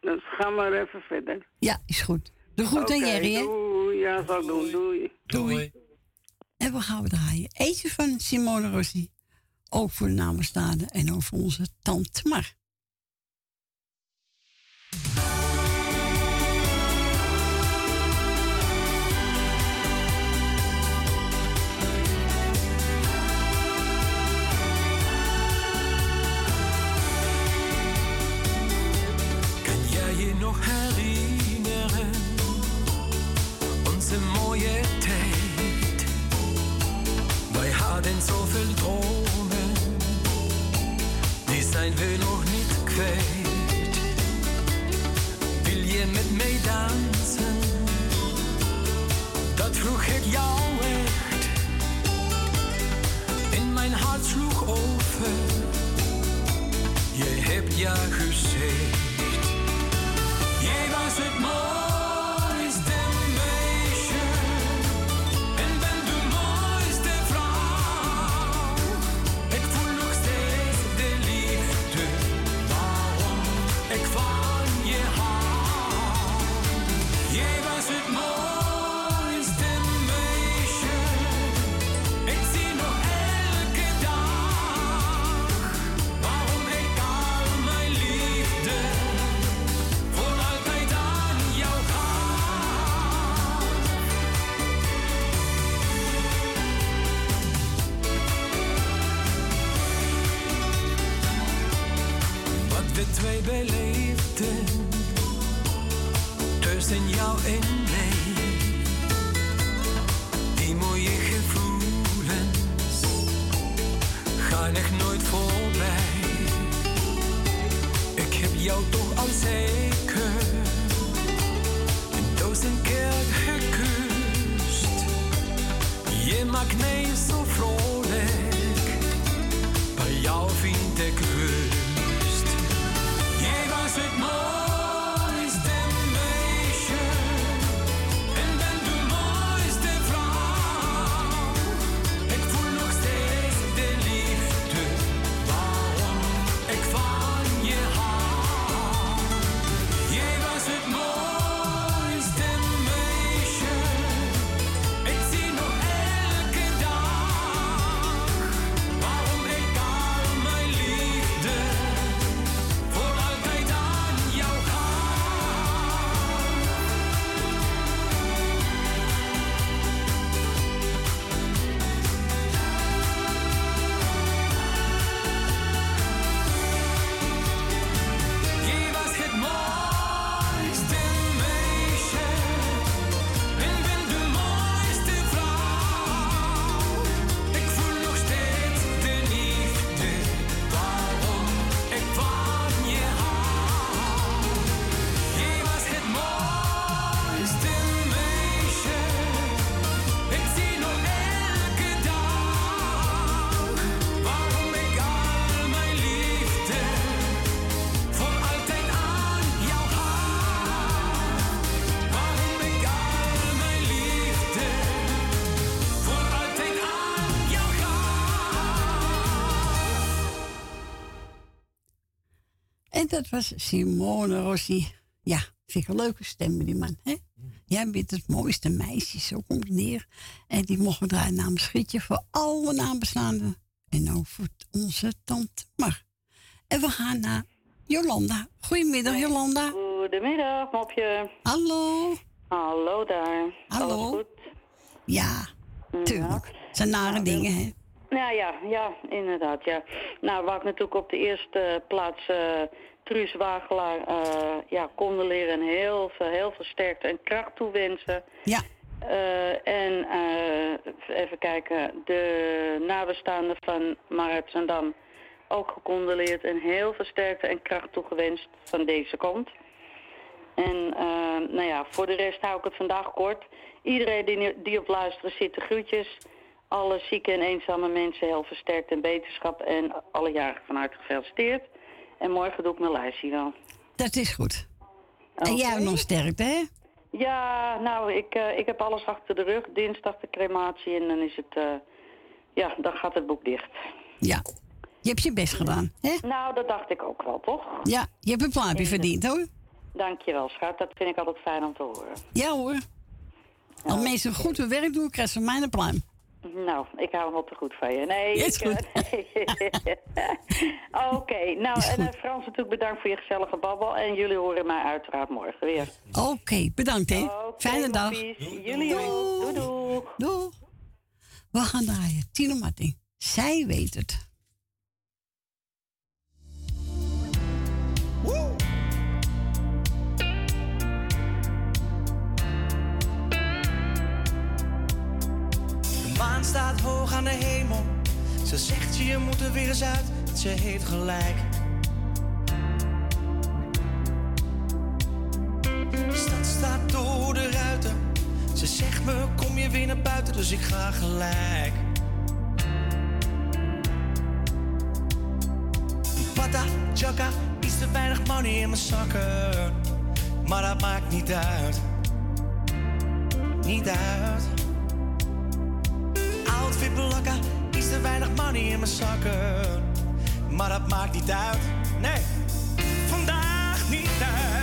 Dus ga maar even verder. Ja, is goed. De groeten, Oké, Jerry, hè? Doei, ja, zal ik doen. Doei. Doei. En we gaan draaien. Eentje van Simone Rossi. Ook voor de namenstaande en over onze tante Mar. Wij hadden zoveel dromen. Die zijn we nog niet kwijt. Wil je met mij dansen? Dat vroeg ik jou echt. In mijn hart sloeg over. Je hebt ja gezegd. Jij was het mooiste jou en mij. Die mooie gevoelens gaan echt nooit voorbij. Ik heb jou toch al zeker een duizend keer gekust. Je maakt mij zo vrolijk, bij jou vind ik rust. Jij was het mooiste dat was Simone Rossi. Ja, vind ik een leuke stem, die man. Hè? Jij bent het mooiste meisje, zo komt het neer. En die mogen we draaien namens Schietje voor alle nabestaanden. En ook voor onze tante Mar. En we gaan naar Jolanda. Goedemiddag, Jolanda. Goedemiddag, mopje. Hallo. Hallo daar. Hallo. Alles goed? Ja, tuurlijk. Het zijn nare dingen, hè? Nou ja, ja, inderdaad, ja. Nou, waar ik natuurlijk op de eerste plaats uh, Truus Wagelaar eh, ja, condoleren en heel veel, heel veel sterkte en kracht toewensen. Ja. Eh, en eh, even kijken, de nabestaanden van Marit Zandam ook gecondoleerd en heel veel sterkte en kracht toegewenst van deze kant. En nou ja, voor de rest hou ik het vandaag kort. Iedereen die, die op luisteren zit, de groetjes. Alle zieke en eenzame mensen heel versterkt en beterschap. En alle jarigen van harte gefeliciteerd. En morgen doe ik mijn lijstje wel. Dat is goed. En jij nog sterkte, hè? Ja, nou, ik, eh, ik heb alles achter de rug. Dinsdag de crematie en dan is het... eh, ja, dan gaat het boek dicht. Ja. Je hebt je best gedaan, hè? Nou, dat dacht ik ook wel, toch? Ja, je hebt een plaatje verdiend, hoor. Dankjewel, schat. Dat vind ik altijd fijn om te horen. Ja, hoor. Als mensen goed hun werk doen, krijgen ze mijn pluim. Nou, ik hou hem wel te goed van je. Nee, is ik, eh, [laughs] Oké, nou, en eh, Frans natuurlijk bedankt voor je gezellige babbel. En jullie horen mij uiteraard morgen weer. Oké, bedankt, hè? Fijne dag. Jullie ook. Doei, doei. Doei. We gaan draaien. Tino Martin. Zij weet het. Maan staat hoog aan de hemel. Ze zegt je moet er weer eens uit. Ze heeft gelijk. De stad staat door de ruiten. Ze zegt me kom je weer naar buiten, dus ik ga gelijk. Pata, chaka, iets te weinig money in mijn zakken. Maar dat maakt niet uit. Niet uit. Outfit iets te weinig money in mijn zakken. Maar dat maakt niet uit. Nee, vandaag niet uit.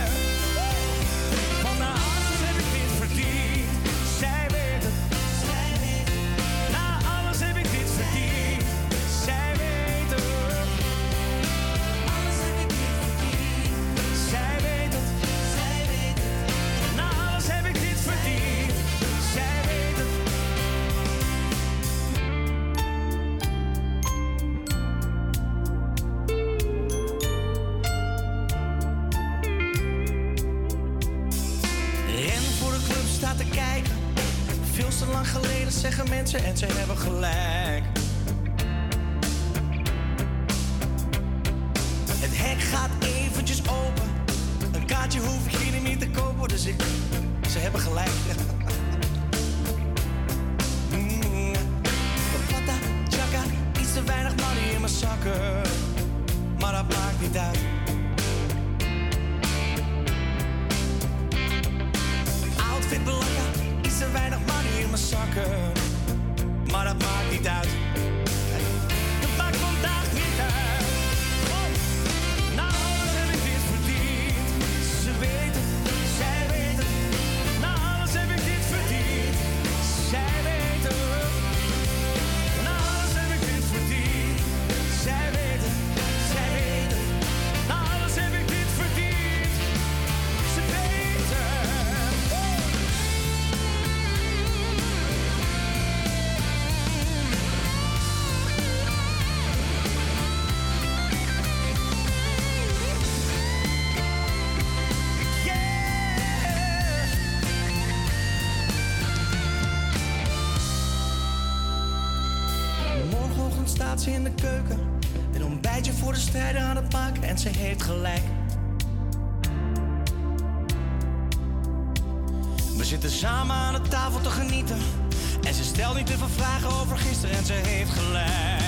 In de keuken. Een ontbijtje voor de strijder aan het maken en ze heeft gelijk. We zitten samen aan de tafel te genieten. En ze stelt niet te veel vragen over gisteren en ze heeft gelijk.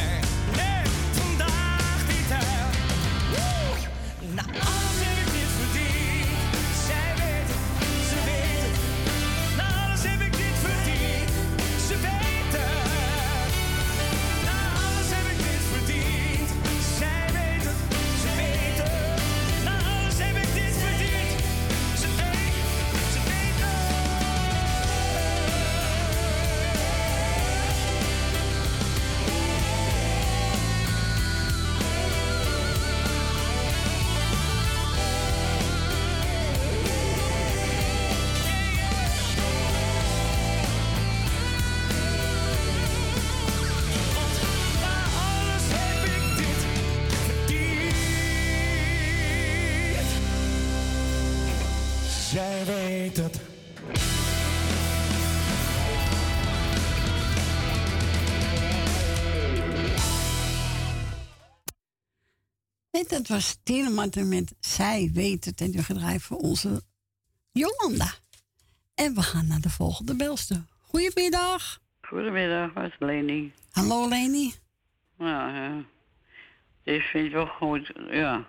Was met Zij weet het. En nu gedraaid voor onze Jolanda. En we gaan naar de volgende belster. Goedemiddag. Goedemiddag, met Leni. Hallo Leni. Nou, ja. Ik vind het wel goed, ja.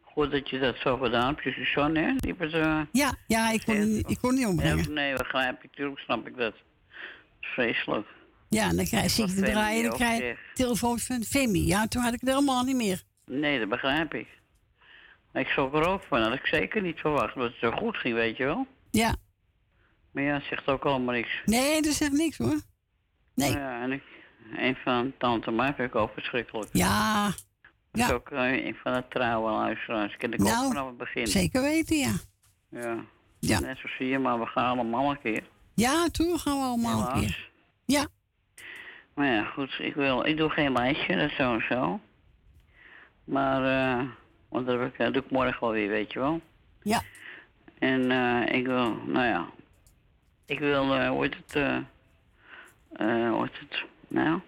Goed dat je dat zo gedaan hebt. Je Suzanne, hè? Die was, eh, Ja, ja ik, kon, niet- ik kon niet ja, ombrengen. nee, begrijp ik. Tuurlijk snap ik dat. Is vreselijk. Ja, en dan krijg je te Femi draaien. Dan krijg je telefoon van Femi. Ja, toen had ik het helemaal niet meer. Nee, dat begrijp ik. Ik schrok er ook van. Dat had ik zeker niet verwacht. Dat het zo goed ging, weet je wel. Ja. Maar ja, het zegt ook allemaal niks. Nee, dat zegt niks hoor. Nee. Ja, en ik, een van tante Maar vind ik ook verschrikkelijk. Ja. Dat is ook eh, een van de trouwe luisteraars. Ken ik ook Nou, vanaf het begin. Zeker weten, ja. Ja. Ja. Net zo zie je, maar we gaan allemaal een keer. Ja, toen gaan we allemaal een keer. Ja. Maar ja, goed, ik, wil, ik doe geen lijstje, dat sowieso. Maar, eh, want dat, heb ik, dat doe ik morgen wel weer, weet je wel. Ja. En eh, ik wil, nou ja, ik wil, eh heet het, eh, eh, heet het, nou,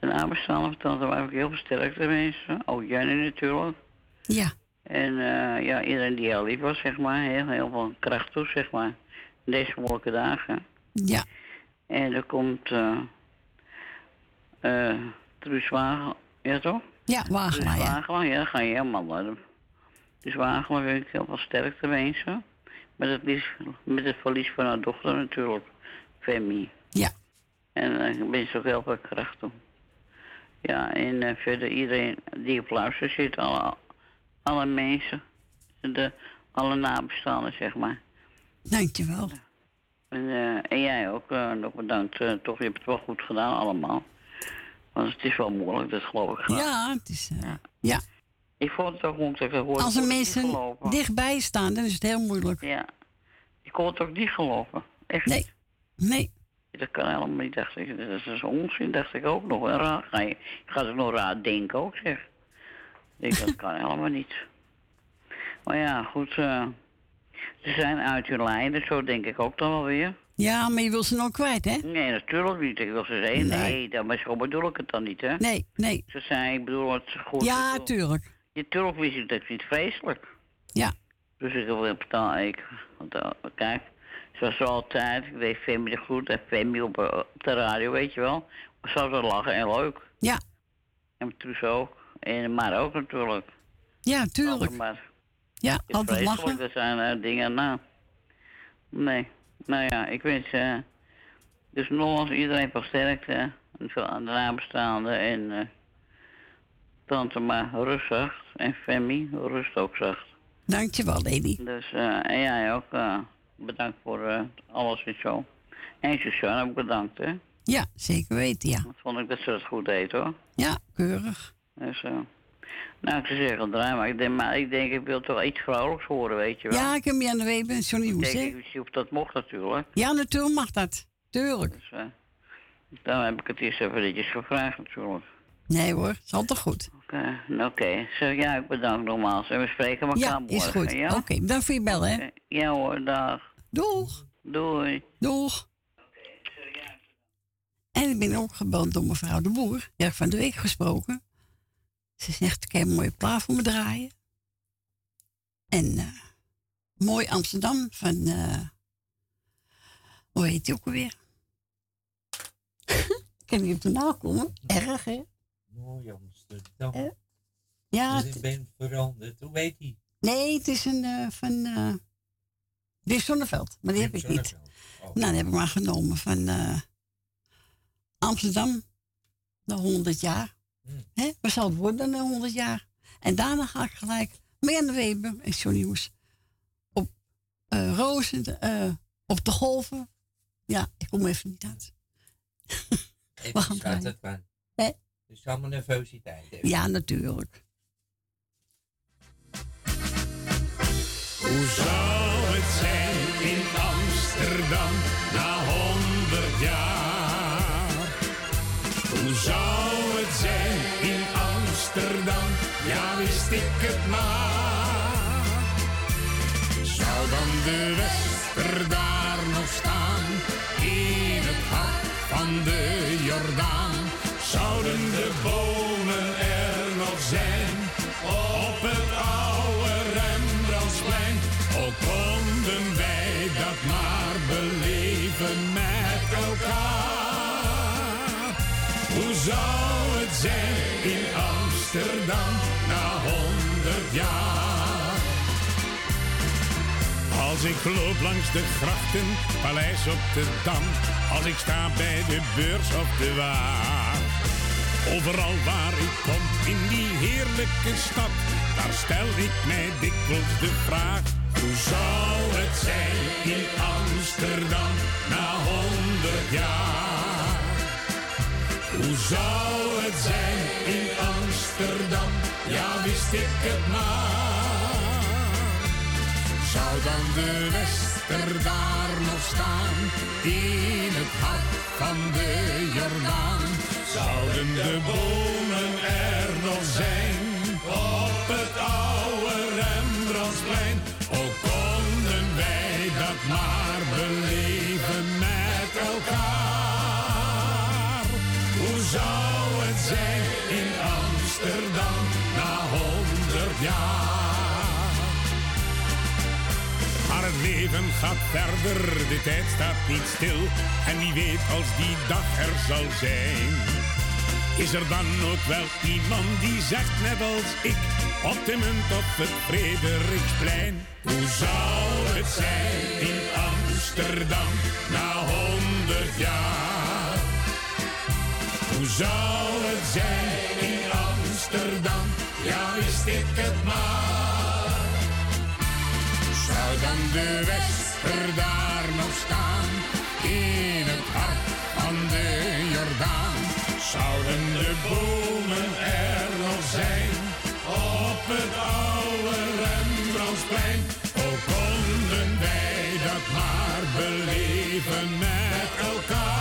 een nabestaande van tante waar ik heel veel sterkte mensen. Ook Jenny natuurlijk. Ja. En eh, ja, iedereen die heel lief was, zeg maar. Heel, heel veel kracht toe, zeg maar. In deze moeilijke dagen. Ja. En er komt eh eh Truus Wagen, ja toch? Ja, Truus ja. Wagelaar, ja, dan ga je helemaal naar Dus Wagelaar wil ik heel veel sterkte wensen. Met het, lies, met het verlies van haar dochter natuurlijk, Femi. Ja. En eh, ik wens ook heel veel kracht toe. Ja, en eh, verder iedereen die op luister zit, alle, alle mensen, de, alle nabestaanden, zeg maar. Dankjewel. En, eh, en jij ook, eh, nog bedankt. eh, toch, je hebt het wel goed gedaan allemaal. Want het is wel moeilijk, dat geloof ik graag. Ja, het is... eh, ja. Ik vond het ook moeilijk. Ik hoorde Als het er mensen dichtbij staan, dan is het heel moeilijk. Ja. Ik kon het ook niet geloven. Echt Nee. Nee. Dat kan helemaal niet, dacht ik. Dat is onzin, dacht ik ook nog. En raar, ga je, je gaat ook nog raar denken ook, zeg. Ik denk, dat [laughs] kan helemaal niet. Maar ja, goed. eh, ze zijn uit hun lijden, zo denk ik ook dan wel weer. Ja, maar je wil ze nog kwijt, hè? Nee, natuurlijk niet. Ik wil ze zeggen, Nee. nee, dat, maar zo bedoel ik het dan niet, hè? Nee, nee. Ze zei, ik bedoel het goed. Ja, bedoel- tuurlijk. Ja, tuurlijk wist ik dat niet vreselijk. Ja. Dus ik wil betalen. Ik, want, eh, kijk, zoals altijd, ik deed Femi de groet en Femi op, eh, op de radio, weet je wel. We zouden lachen en leuk. Ja. En Truus ook. En maar ook natuurlijk. Ja, tuurlijk. Altijd maar. Ja, altijd lachen. Dat zijn eh, dingen, nou. Nee. Nou ja, ik wens eh dus nogmaals iedereen van sterkte. En veel aan de nabestaanden. En eh tante maar rust zacht. En Femi, rust ook zacht. Dankjewel, lady. Dus, eh, en jij ook eh, bedankt voor eh, alles en zo. En Suzanne ook bedankt, hè. Ja, zeker weten, ja. Dat vond ik dat ze dat goed deed, hoor. Ja, keurig. Dus, eh, nou, ik zou zeggen, draai maar. Ik denk, maar ik denk, ik wil toch iets vrolijks horen, weet je wel. Ja, ik heb Jan de Weber en Johnny ik Hoes, denk, hè? ik of dat mocht natuurlijk. Ja, natuurlijk mag dat. Tuurlijk. Dus, eh, daarom heb ik het eerst even netjes gevraagd, natuurlijk. Nee hoor, is altijd goed. Oké, oké. Zo, ja, ik bedank nogmaals. En we spreken elkaar Ja, morgen, is goed. ja? Oké, bedankt voor je bel, hè? Oké, Ja hoor, dag. Doeg. Doei. Doeg. En ik ben ook gebeld door mevrouw de Boer. Ik van de week gesproken. Ze zegt, ik heb een mooie plaat voor me draaien. En eh, mooi Amsterdam van... eh, hoe heet die ook alweer? [laughs] ik kan niet op de naam komen. Erg, hè? Mooi Amsterdam. Eh, ja, ik ben veranderd. Hoe weet hij? Nee, het is een eh, van Wim Sonneveld, maar die heb ik niet. Nou, die heb ik maar genomen van Amsterdam, na 100 jaar. Hè? Wat zal het worden na 100 jaar? En daarna ga ik gelijk Marianne Weber en Johnny Hoes op eh Rozen, eh, op de golven. Ja, ik kom even niet uit. Even [laughs] gaan staat draaien. het van. Hè? Het is allemaal nervositeit. Ja, natuurlijk. Hoe zou het zijn in Amsterdam wist ik het maar. Zou dan de wester daar nog staan, in het hart van de Jordaan, zouden de bomen er nog zijn, op het oude Rembrandtsplein, ook konden wij dat maar beleven met elkaar. Hoe zou het zijn in Amsterdam Als ik loop langs de grachten, paleis op de dam, als ik sta bij de beurs of de waar. Overal waar ik kom in die heerlijke stad, daar stel ik mij dikwijls de vraag. Hoe zou het zijn in Amsterdam na honderd jaar? Hoe zou het zijn in Amsterdam? Ja, wist ik het maar. Zou dan de Wester daar nog staan, in het hart van de Jordaan? Zouden de bomen er nog zijn, leven gaat verder, de tijd staat niet stil. En wie weet als die dag er zal zijn. Is er dan ook wel iemand die zegt net als ik, op de munt op het Frederiksplein. Hoe zou het zijn in Amsterdam na honderd jaar? Hoe zou het zijn in Amsterdam? Ja, wist ik het maar. Zou dan de Wester daar nog staan, in het hart van de Jordaan? Zouden de bomen er nog zijn, op het oude Rembrandtsplein? Ook konden wij dat maar beleven met elkaar.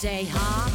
Zij had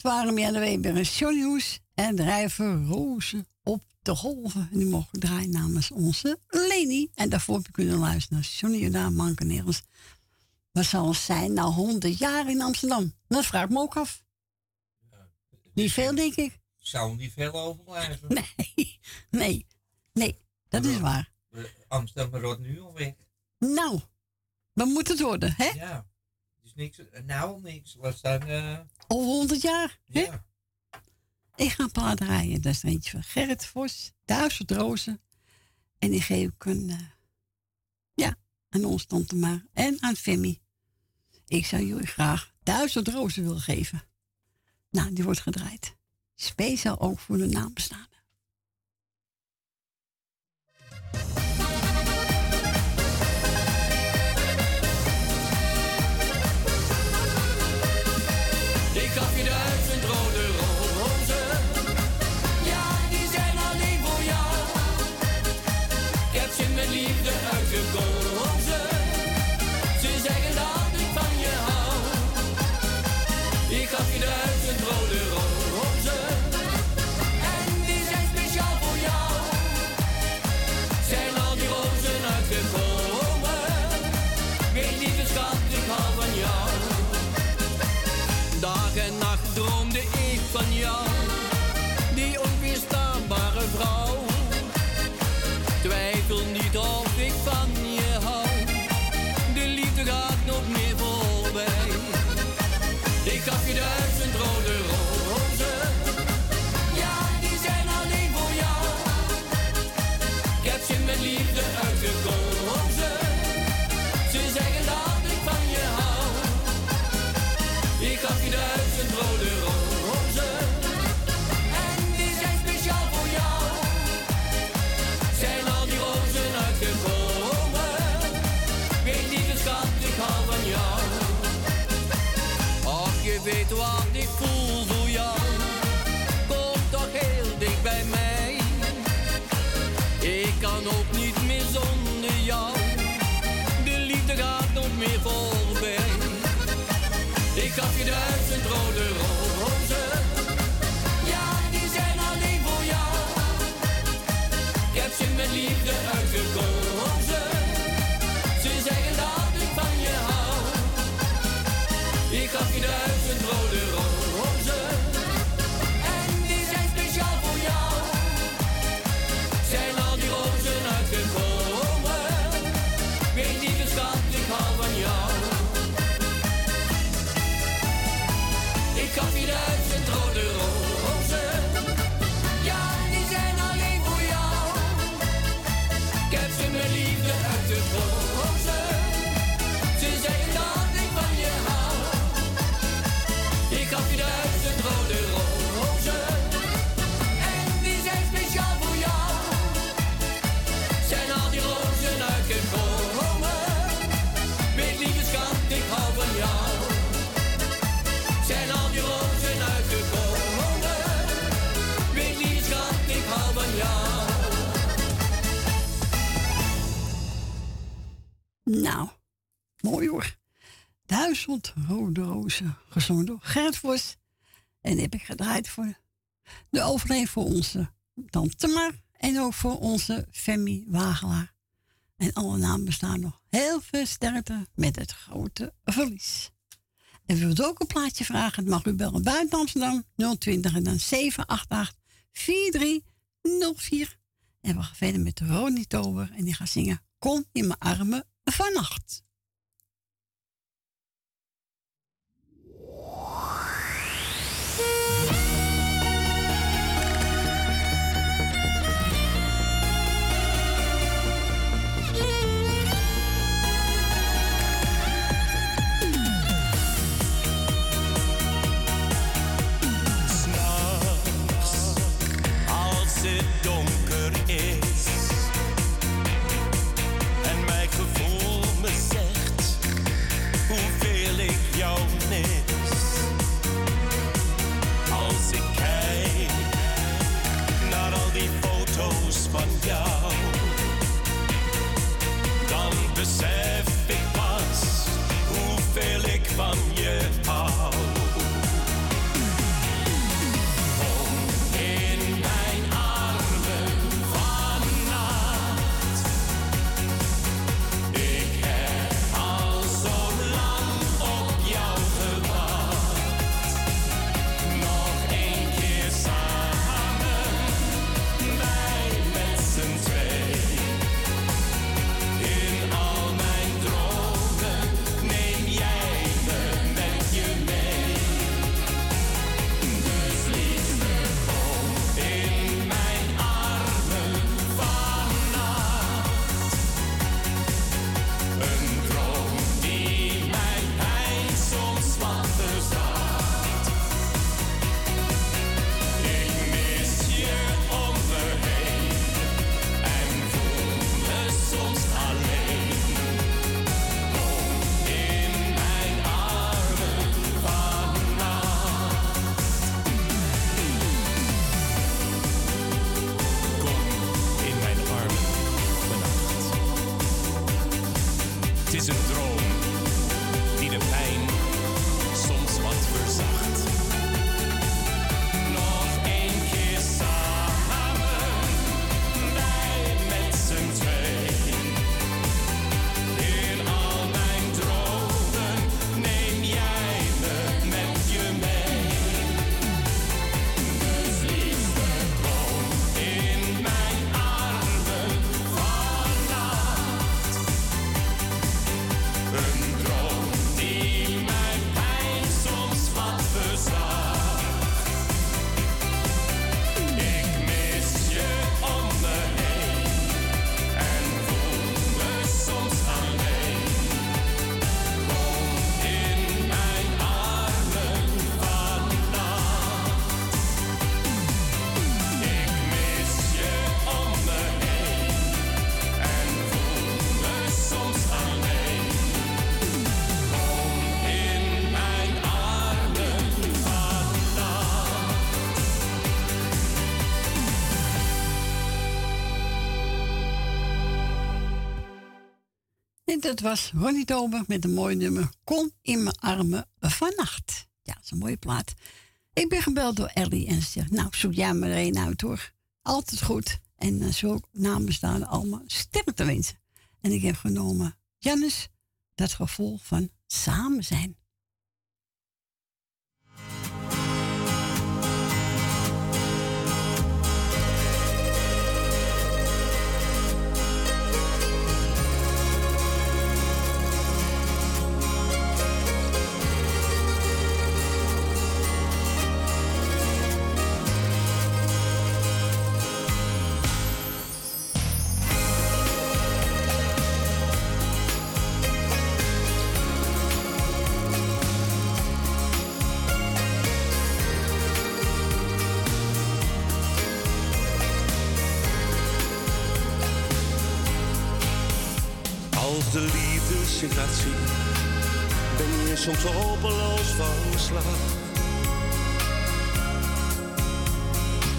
dit waren Mianne Weber en Johnny Hoes en drijven rozen op de golven. En die mogen draaien namens onze Leni. En daarvoor heb je kunnen luisteren naar Johnny Jordaan Mankenerens. Wat zal het zijn na 100 jaar in Amsterdam? Dat vraag ik me ook af. Niet veel, denk ik. Zou niet veel overblijven. Nee, nee, nee, dat is waar. Amsterdam wordt nu al weg. Nou, we moeten het worden, hè? Ja. Dus niks, nou niks. Laat staan. eh, Over 100 jaar, hè? ja. Ik ga een plaat draaien. Dat is eentje van Gerrit Vos, Duizend Rozen. En die geef ik een, eh, ja, aan ons tante maar en aan Femi. Ik zou jullie graag Duizend Rozen willen geven. Nou, die wordt gedraaid. Speciaal ook voor de nabestaanden. Ik Je duizend rode rozen. Nou, mooi hoor. Duizend rode rozen, gezongen door Gerrit. En heb ik gedraaid voor de overleen voor onze tante Mar. En ook voor onze Femi Wagelaar. En alle namen bestaan nog. Heel veel sterkte met het grote verlies. En wilt ook een plaatje vragen, mag u bellen buiten Amsterdam 020 en dan 788 4304. En we gaan verder met Ronnie Tober en die gaat zingen Kom in mijn armen vannacht. En dat was Ronnie Tober met een mooi nummer. Kom in mijn armen vannacht. Ja, dat is een mooie plaat. Ik ben gebeld door Ellie en ze zegt, nou, zoek jij maar een uit hoor. Altijd goed. En uh, zo namens daar allemaal sterkte wensen. En ik heb genomen Jannes, dat gevoel van samen zijn. Hopeloos van slag.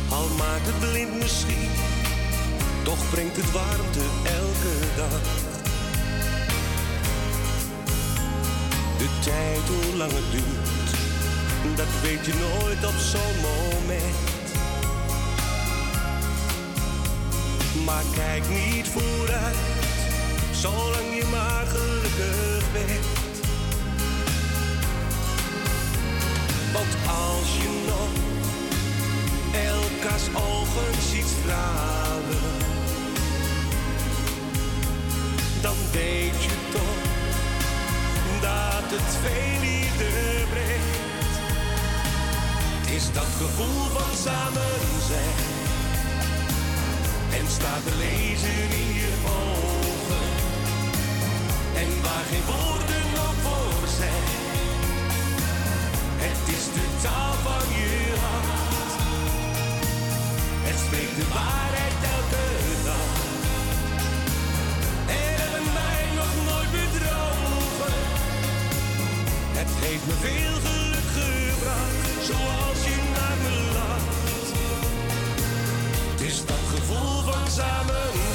Al maakt het blind misschien, toch brengt het warmte elke dag. De tijd, hoe lang het duurt, dat weet je nooit op zo'n moment. Maar kijk niet vooruit, zolang je maar gelukkig bent. Want als je nog elkaars ogen ziet stralen, dan weet je toch dat het veel liefde brengt. Is dat gevoel van samen zijn en staat te lezen in je ogen. En waar geen woorden Het is de taal van je hart. Het spreekt de waarheid elke dag. En hebben mij nog nooit bedrogen. Het heeft me veel geluk gebracht, zoals je naar me lacht. Het is dat gevoel van samen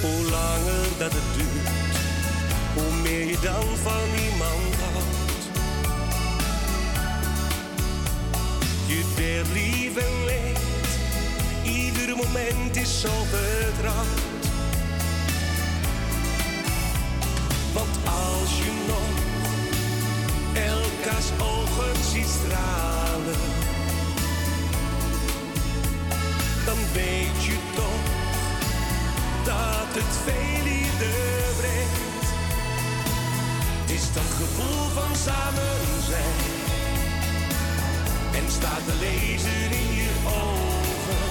Hoe langer dat het duurt, hoe meer je dan van iemand houdt. Je deelt lief en leed, ieder moment is zo vertrouwd. Want als je nog elkaars ogen ziet stralen, dan weet je toch het veel liefde brengt. Het is dat gevoel van samen zijn en staat te lezen in je ogen.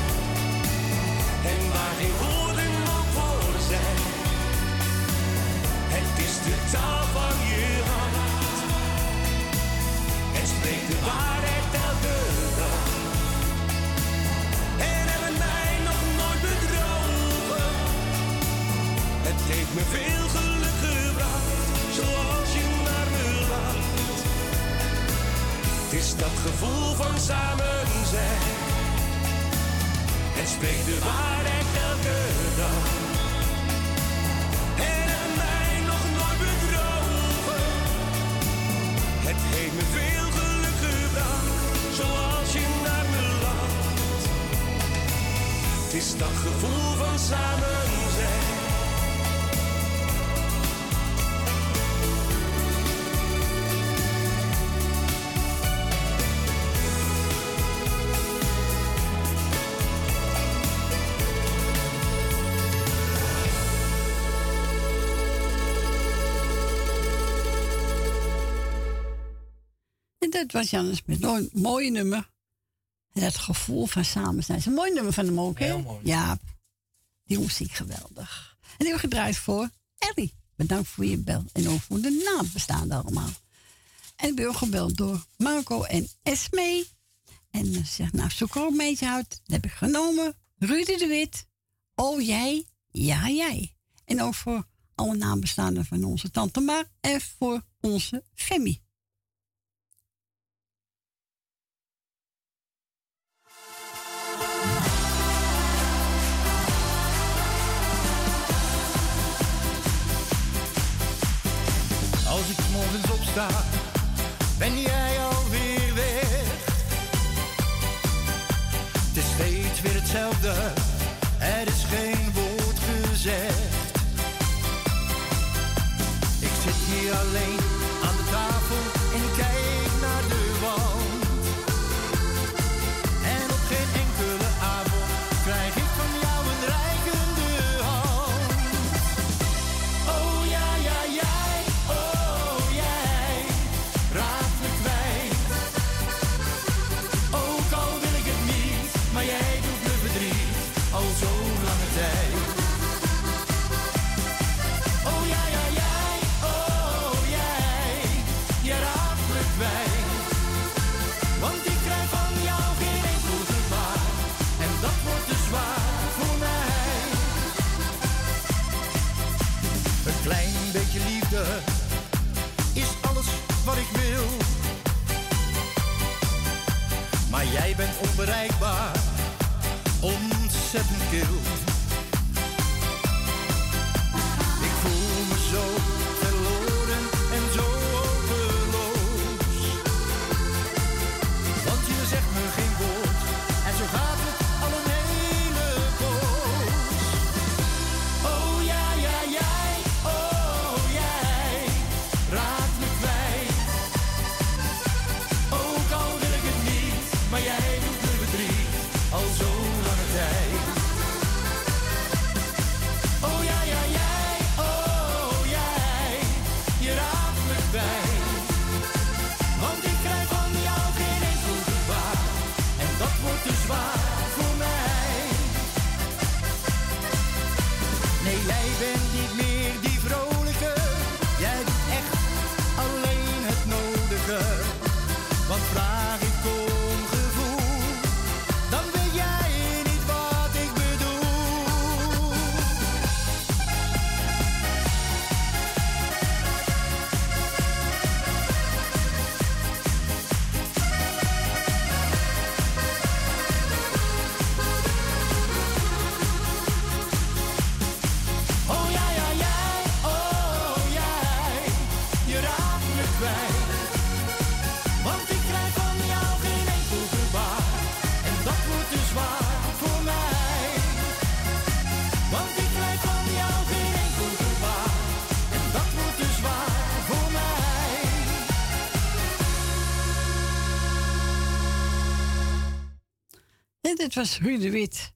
En waar geen woorden nog voor zijn, het is de taal van je hart. En spreekt de waarheid me veel geluk gebracht, zoals je naar me lacht. Het is dat gevoel van samen zijn. En spreekt de waarheid elke dag. En mij nog nooit bedrogen. Het heeft me veel geluk gebracht, zoals je naar me lacht. Het is dat gevoel van samen was Jannes met een mooi nummer. Het dat gevoel van samen zijn. Is een mooi nummer van hem ook, hè? Ja, die muziek geweldig. En die hebben we gedraaid voor Ellie. Bedankt voor je bel en ook voor de naam bestaan allemaal. En ik ben ook gebeld door Marco en Esme. En ze zegt, nou, zoek er een beetje uit. Dat heb ik genomen. Ruud de Wit. Oh, jij. Ja, jij. En ook voor alle naambestaanden van onze tante Maar en voor onze Femi. ben jij alweer weg. Het is steeds weer hetzelfde, er is geen woord gezegd. Ik zit hier alleen. onbereikbaar, ontzettend kil. [laughs] Het was Ruud de Wit.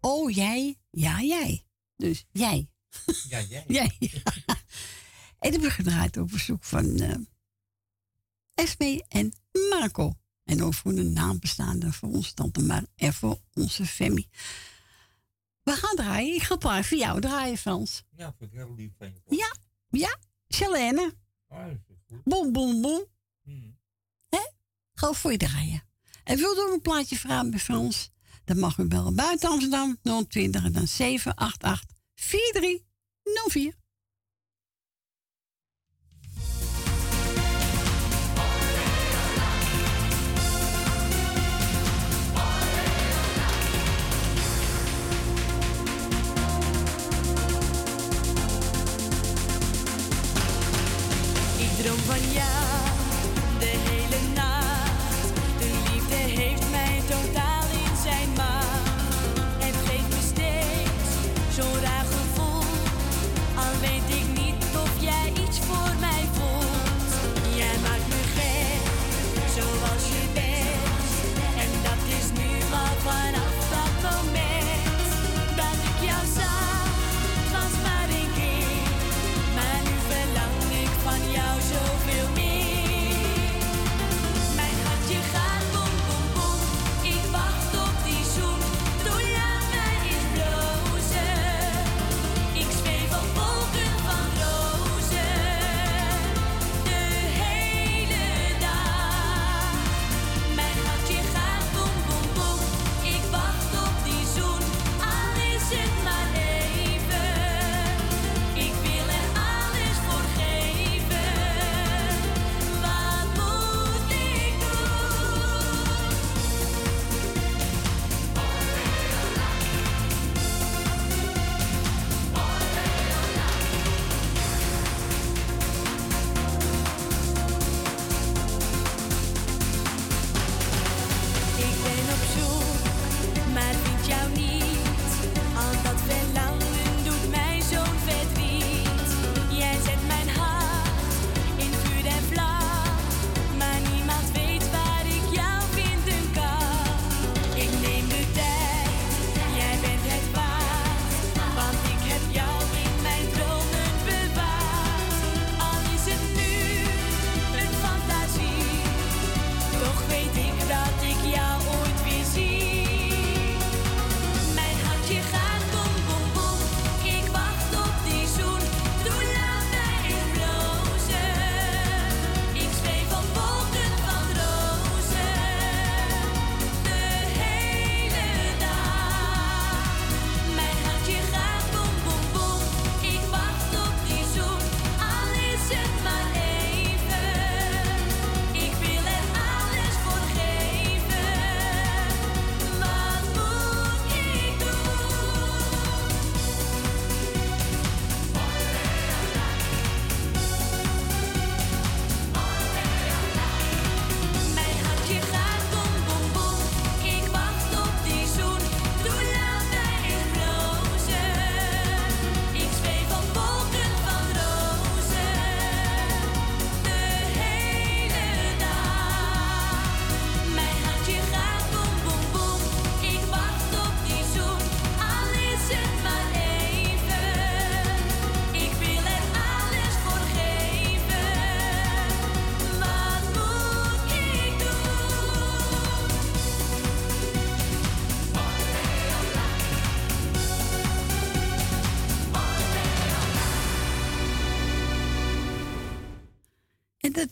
Oh, jij, ja, jij. Dus jij. Ja, jij. [laughs] jij. [laughs] en we hebben gedraaid op verzoek van eh, uh, Esme en Marco. En ook voor een naam bestaande voor ons tante, maar en voor onze Femi. We gaan draaien. Ik ga paar voor jou draaien, Frans. Ja, vind ik heel lief van. Ja, ja. Chalene. Ah, oh, boom, boom, boom. Hmm. Ga Gewoon voor je draaien. En wilt u ook een plaatje vragen bij Frans. Dan mag u bellen buiten Amsterdam 020 en dan 788 4304. droom van jou.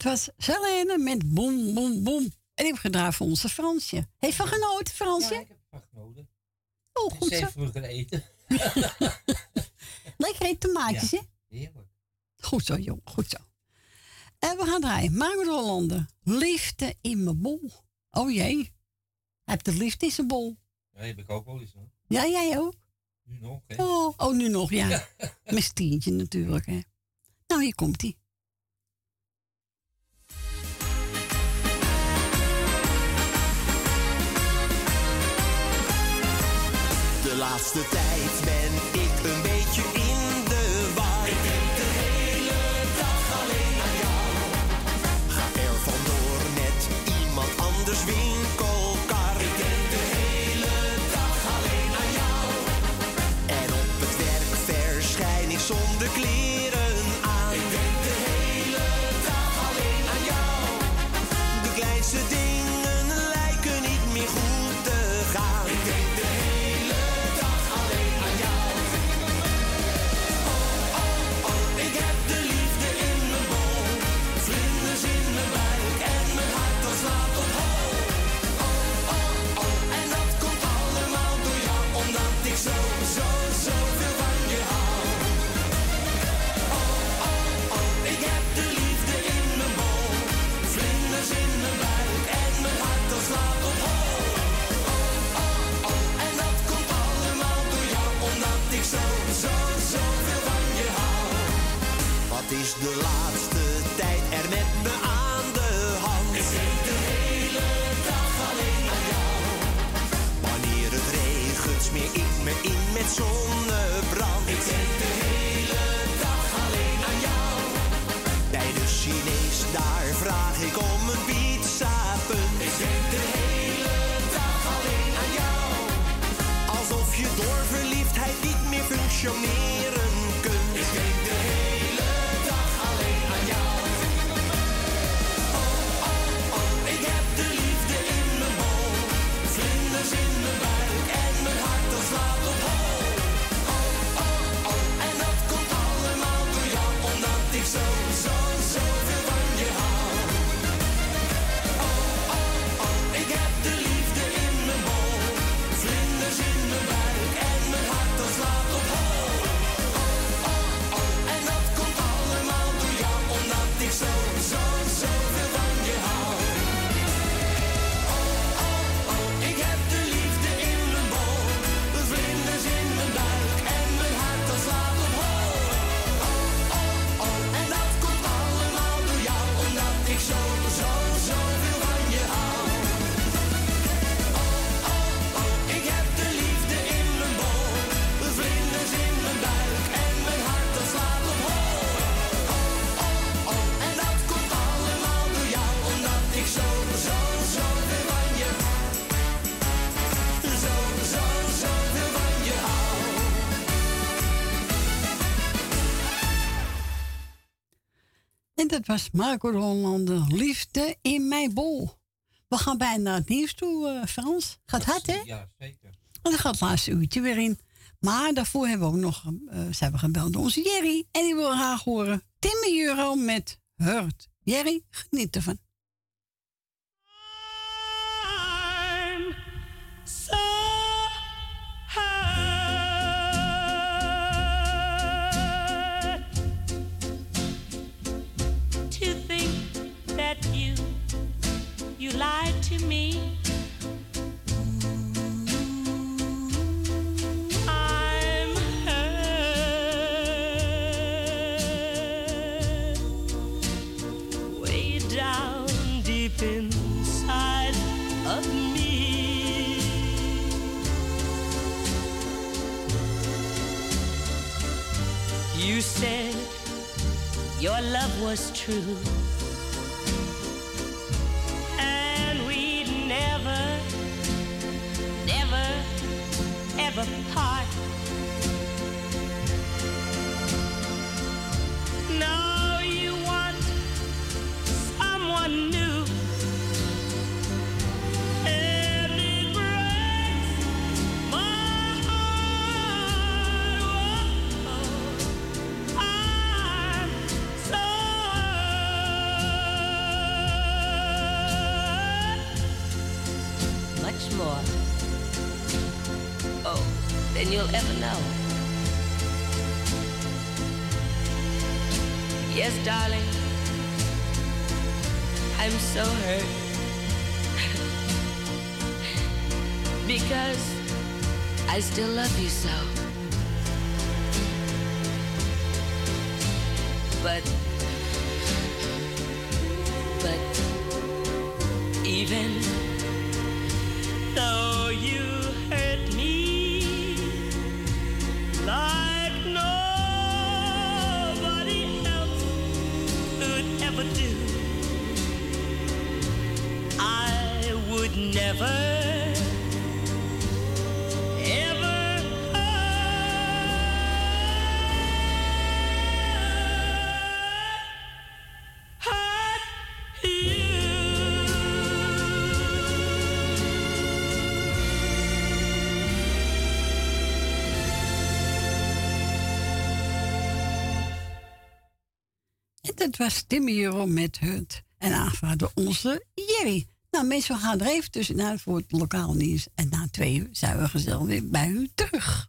Dat was Selene met boem, boem, boem. En die heb gedraaid voor onze Fransje. Heeft van genoten, Fransje? Ja, ik heb ervan genoten. Oh, goed zo. Zeven vroeger eten. [laughs] Lekker eten tomaatjes, Ja, hè? Heerlijk. Goed zo, jong. Goed zo. En we gaan draaien. Margot Hollander. Liefde in mijn bol. Oh jee. Hij heeft de liefde in zijn bol. Ja, heb ik ook wel eens hoor. Ja, jij ook? Nu nog, hè? Oh, oh nu nog, ja. [laughs] Ja. Met Stientje natuurlijk, hè. Nou, hier komt laatste tijd ben ik een beetje in de war. Ik denk de hele dag alleen aan jou. Ga er vandoor met iemand anders winkelkar. Ik denk de hele dag alleen aan jou. En op het werk verschijn ik zonder kleren aan. Ik denk de hele dag alleen aan jou. De kleinste dingen dat was Marco de Hollander. Liefde in mijn bol. We gaan bijna naar het nieuws toe, eh, Frans. Gaat hard, hè? Ja, zeker. En dan gaat het laatste uurtje weer in. Maar daarvoor hebben we ook nog, eh zijn we gebeld door onze Jerry. En die wil graag horen Timmy Euro met Hurt. Jerry, geniet ervan. Said your love was true. Than you'll ever know. Yes, darling, I'm so hurt [laughs] because I still love you so. But, but even though you Dat was Timmy Jeroen met Hunt. En aanvaarde onze Jerry. Nou mensen, we gaan er even tussenuit voor het lokaal nieuws. En na twee uur zijn we gezellig weer bij u terug.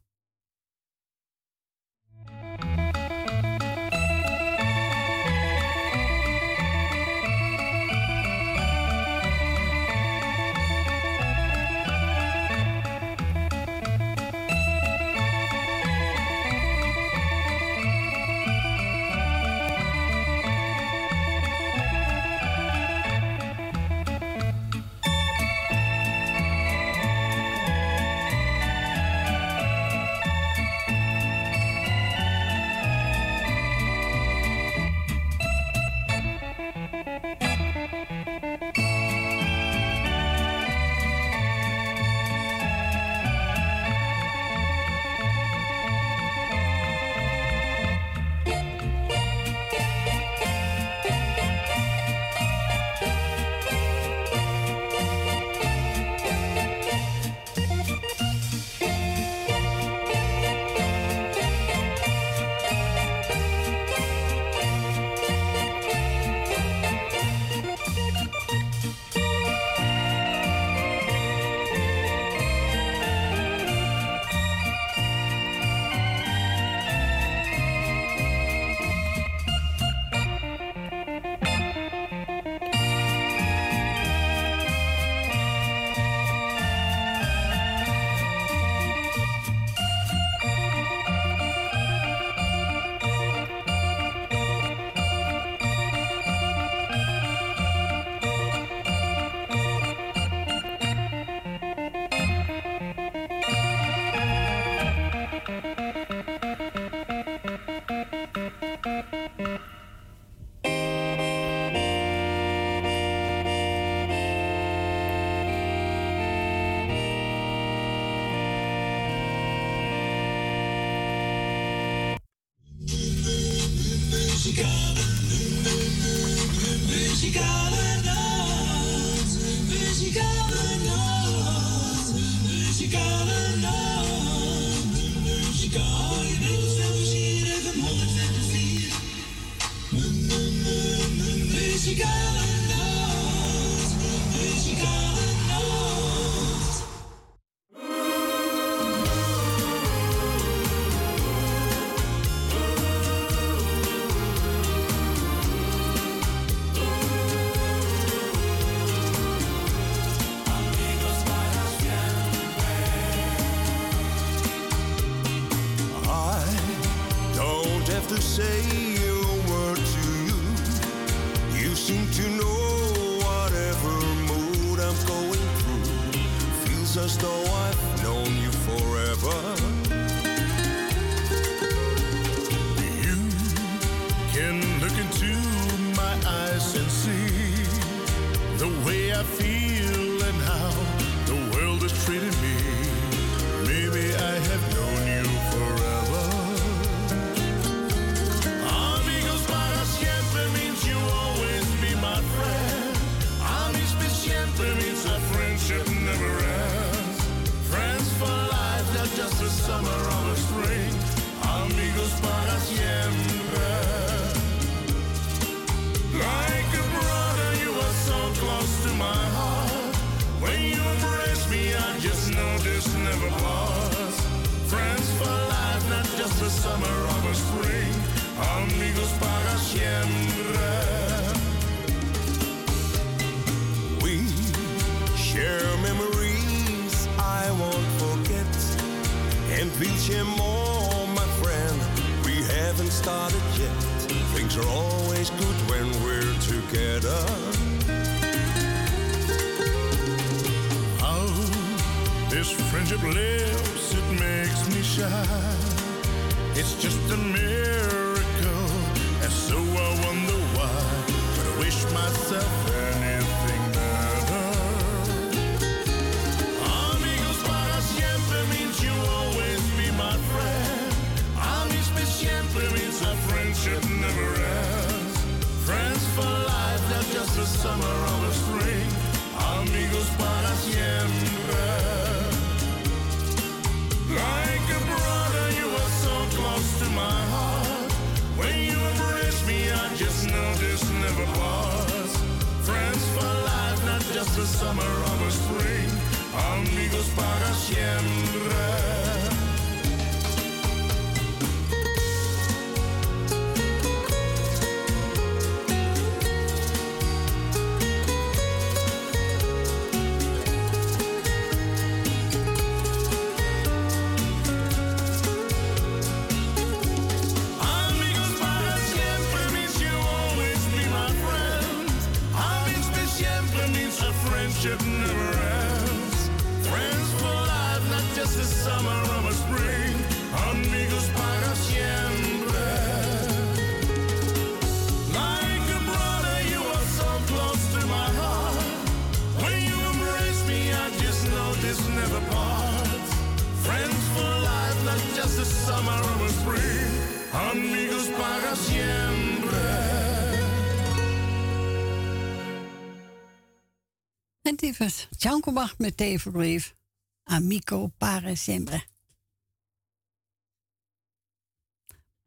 Tivers. Tjanko met teverbrief. Amico pare sempre.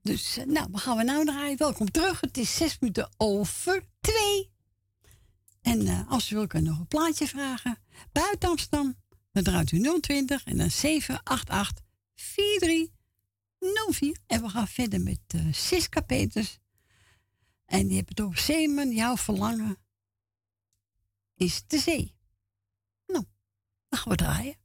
Dus, eh, nou, wat gaan we nou draaien? Welkom terug. Het is zes minuten over twee. En eh, als u wil, kan nog een plaatje vragen. Buiten Amsterdam, dan draait u 020 en dan 788 4304. En we gaan verder met eh, uh, Siska En die hebben het over zeemen, jouw verlangen is de zee. Nou, we draaien.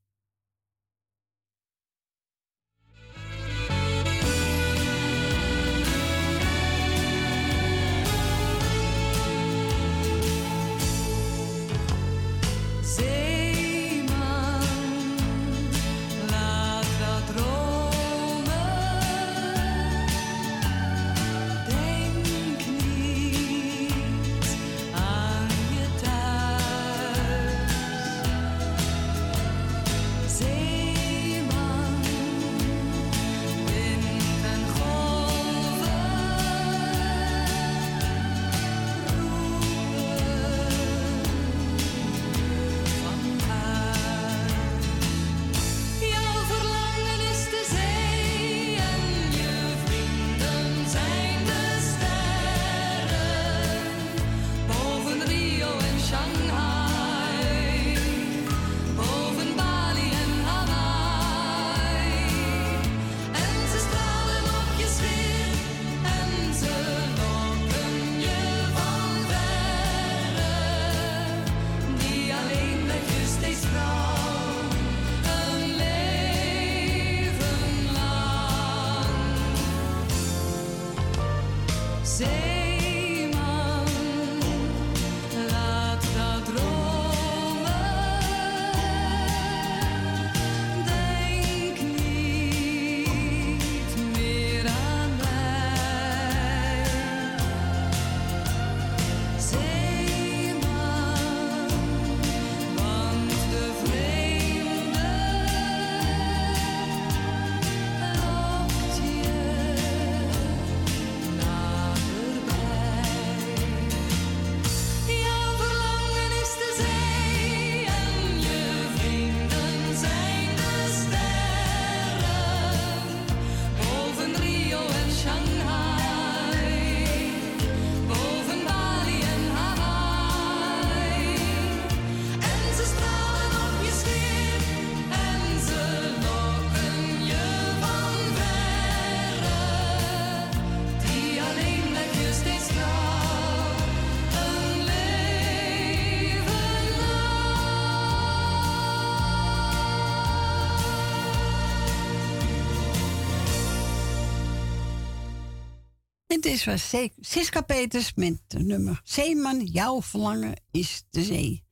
Is was Siska Peters met de nummer Zeeman, jouw verlangen is de zee.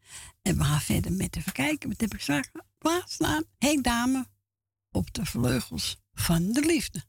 En we gaan verder met even kijken. Wat heb ik straks klaarstaan? Henk Dame op de vleugels van de liefde.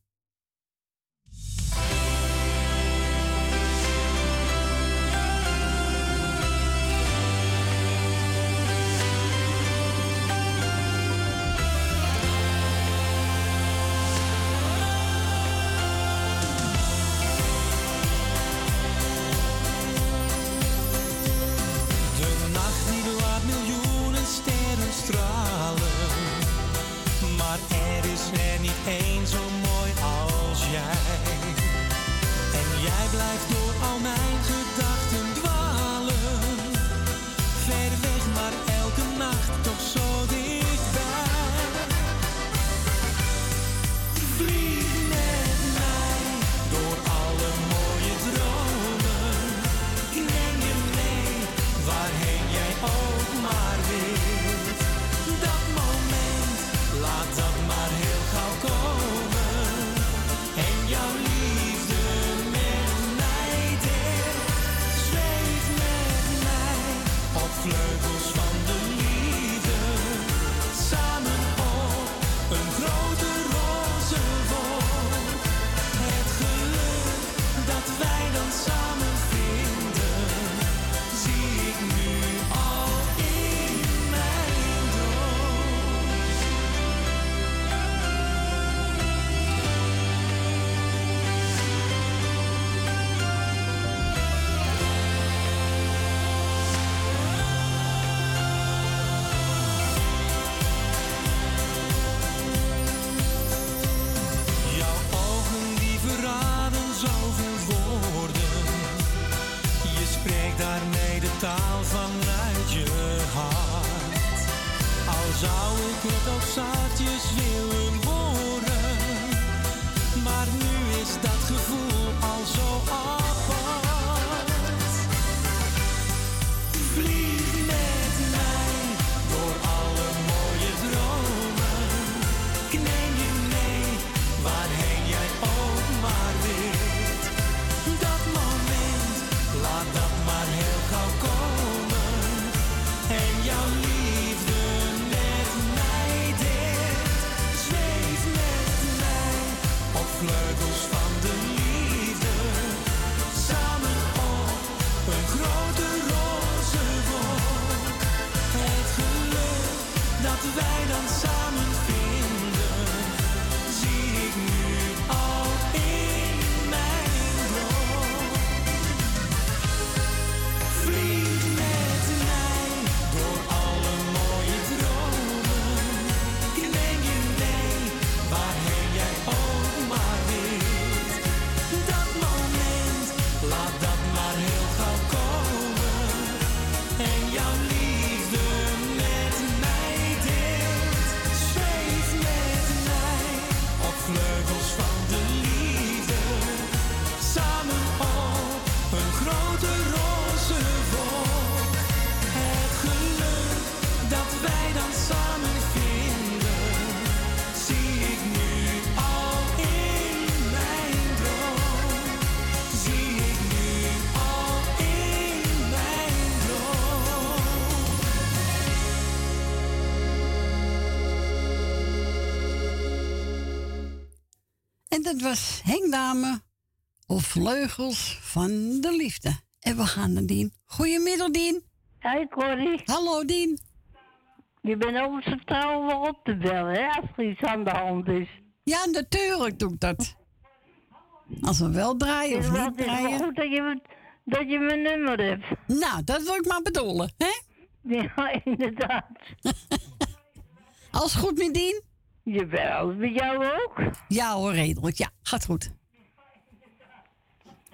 Zou ik het ook zachtjes dat was Henk Dame op vleugels van de liefde. En we gaan naar Dien. Goedemiddag, Dien. Hey Corrie. Hallo, Dien. Je bent ook trouw wel op te bellen, hè, als er iets aan de hand is. Ja, natuurlijk doe ik dat. Als we wel draaien of Het niet het is draaien. goed dat je, dat je mijn nummer hebt. Nou, dat wil ik maar bedoelen, hè? Ja, [laughs] inderdaad. Alles goed met Dien? Jawel, met jou ook? Ja hoor, redelijk. Ja, gaat goed.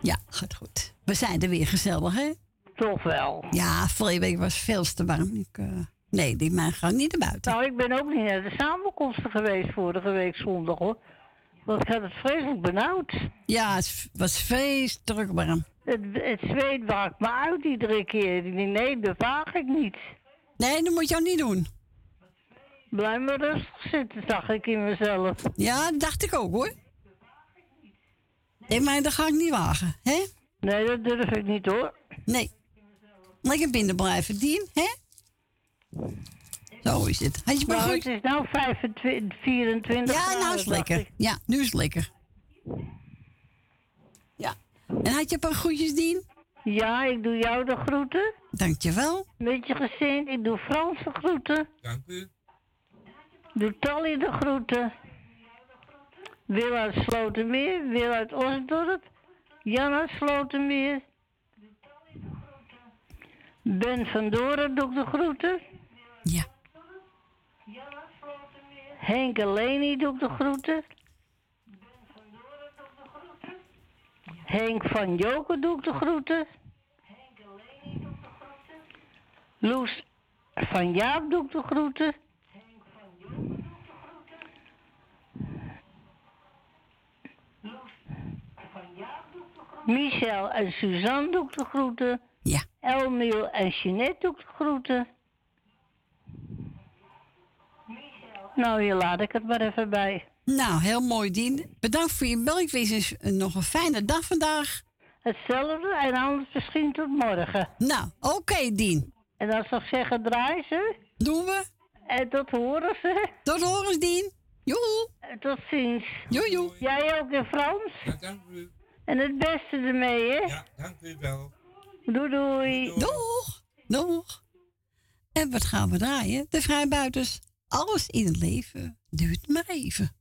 Ja, gaat goed. We zijn er weer gezellig, hè? Toch wel. Ja, vorige week was veel te warm. Ik, eh, nee, die mij gaan niet naar buiten. Nou, ik ben ook niet naar de samenkomsten geweest vorige week zondag, hoor. Want ik had het vreselijk benauwd. Ja, het was vreselijk warm. Het, het zweet maakt me uit iedere keer. Nee, dat waag ik niet. Nee, dat moet je ook niet doen. Blijf maar rustig zitten, zag ik in mezelf. Ja, dat dacht ik ook hoor. Nee, maar dat ga ik niet wagen, hè? Nee, dat durf ik niet hoor. Nee. Lekker binnen blijven, Dien, hè? Zo is het. Had je maar Nou, goed? het is nou 25, 24 Ja, graden, nou is dacht lekker. ik. Ja, nu is het lekker. Ja. En had je een paar groetjes, Dien? Ja, ik doe jou de groeten. Dankjewel. Met je gezin. Ik doe Frans de groeten. Dank u. Doe Tally de groeten. Wil uit Slotermeer. Wil uit Osdorp. Jan uit Slotermeer. Ben van Doren doe ik de groeten. Ja. Henk en Leni doe ik de groeten. Henk van Joker doe ik de groeten. Loes van Jaap doe ik de groeten. Michel en Suzanne doe ik de groeten. Ja. Elmiel en Jeanette doe ik de groeten. Nou, hier laat ik het maar even bij. Nou, heel mooi, Dien. Bedankt voor je bel. Ik wens je eens, eh, nog een fijne dag vandaag. Hetzelfde en anders misschien tot morgen. Nou, oké, Dien. En dan zou ik zeggen, draai ze. Doen we. En tot horen ze. Tot horen, Dien. Joe. En tot ziens. Joe, joe. Jij ook in Frans. Ja, dank u. En het beste ermee, hè? Ja, dank u wel. Doei, doei. Doeg. Doeg. En wat gaan we draaien? De vrijbuiters. Alles in het leven duurt maar even.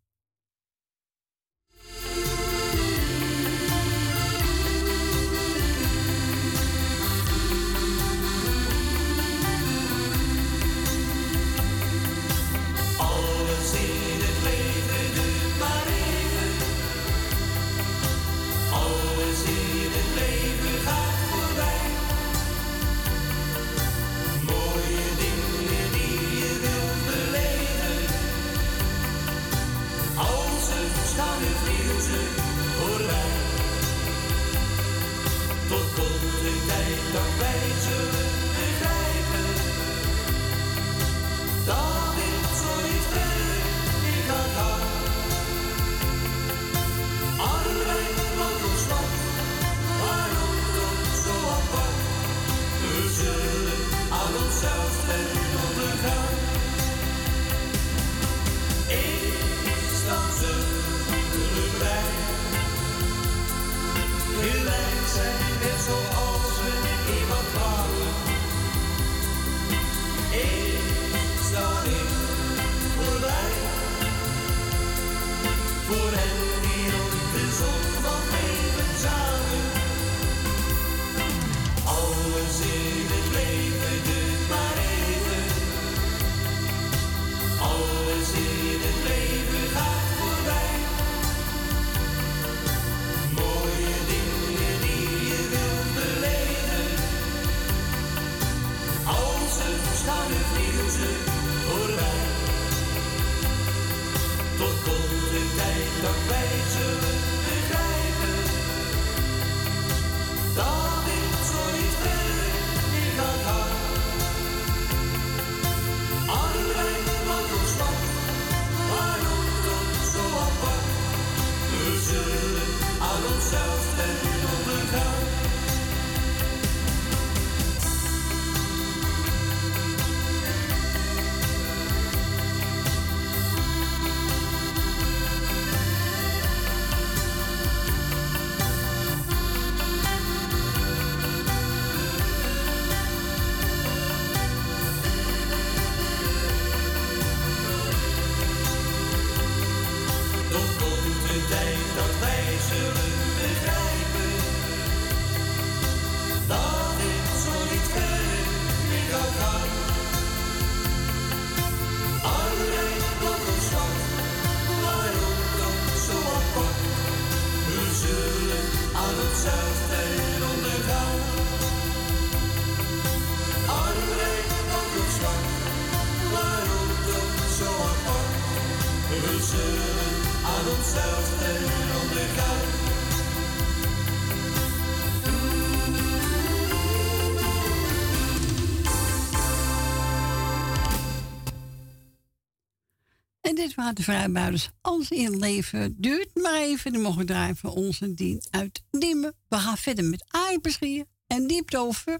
De vrijbuiters. Alles in leven duurt maar even. Dan mogen we draaien voor onze dien uit. We gaan verder met aardappelschier en diepte over.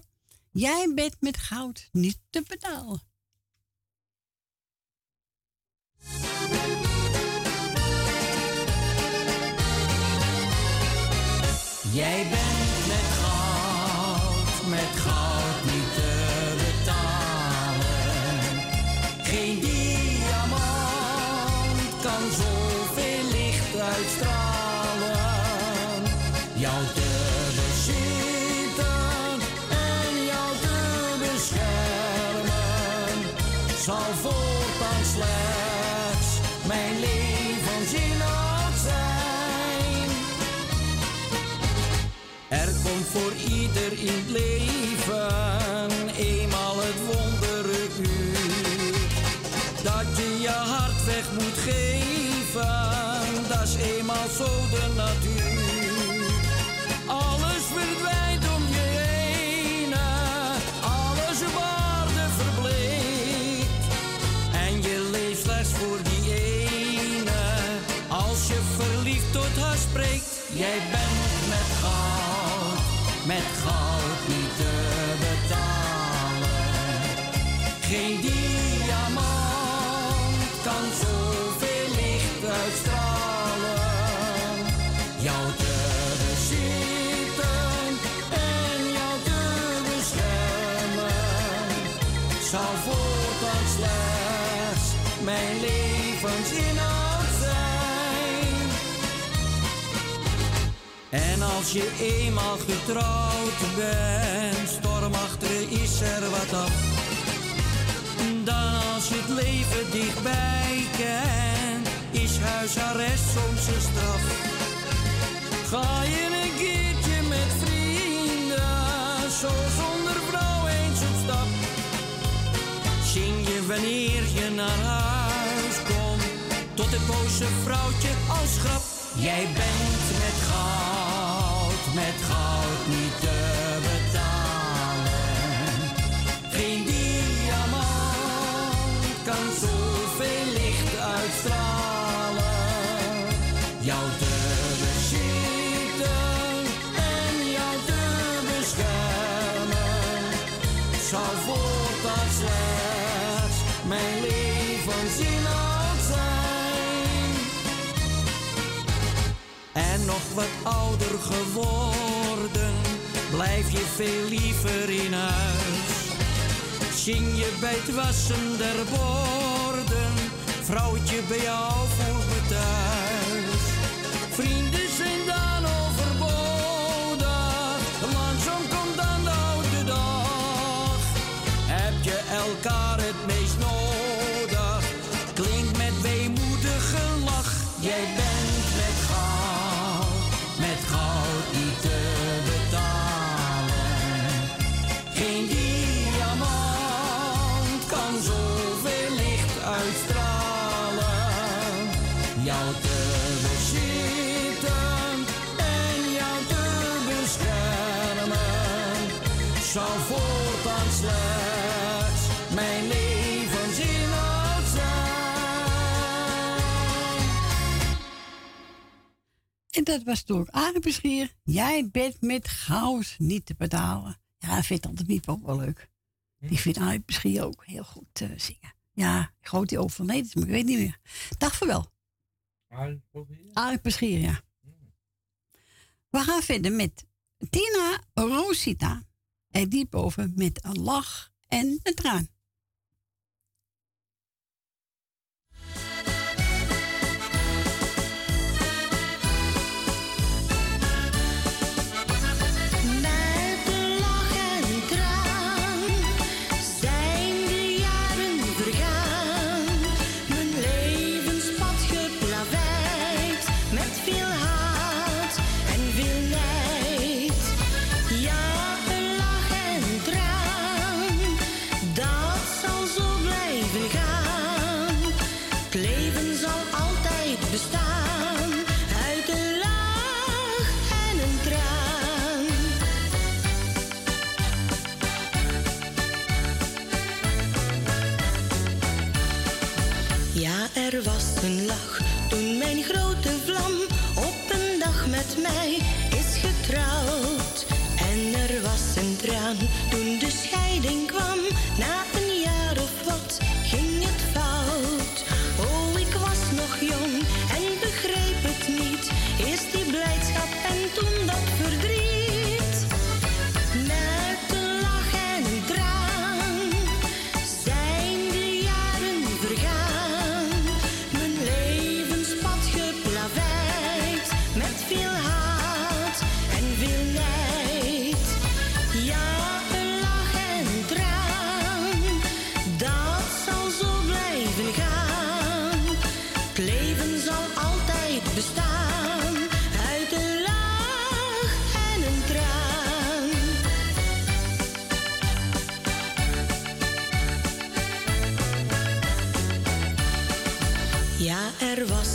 Jij bent met goud niet te betalen. Ieder in leven eenmaal het wondere uur. Dat je je hart weg moet geven, dat is eenmaal zo de natuur. Alles verdwijnt om je heen, alles op aarde verbleekt. En je leeft slechts voor die ene, als je verliefd tot haar spreekt. Jij bent met goud als je eenmaal getrouwd bent, stormachtig is er wat af. Dan als je het leven dichtbij kent, is huisarrest soms een straf. Ga je een keertje met vrienden, zo zonder vrouw eens op stap. Zing je wanneer je naar huis komt, tot het boze vrouwtje als grap. Jij bent met goud, met goud niet te nog wat ouder geworden, blijf je veel liever in huis. Zing je bij het wassen der borden, vrouwtje bij jou voelt me thuis. Vrienden dat was door aardappelschier. Jij bent met goud niet te betalen. Ja, vindt Tante Miep ook wel leuk. Die vindt aardappelschier ook heel goed eh, zingen. Ja, geloof die overleden is, maar ik weet niet meer. Dag voor wel. Aardappelschier, ja. We gaan verder met Tina Rosita. En die boven met een lach en een traan. Er was een lach. Er was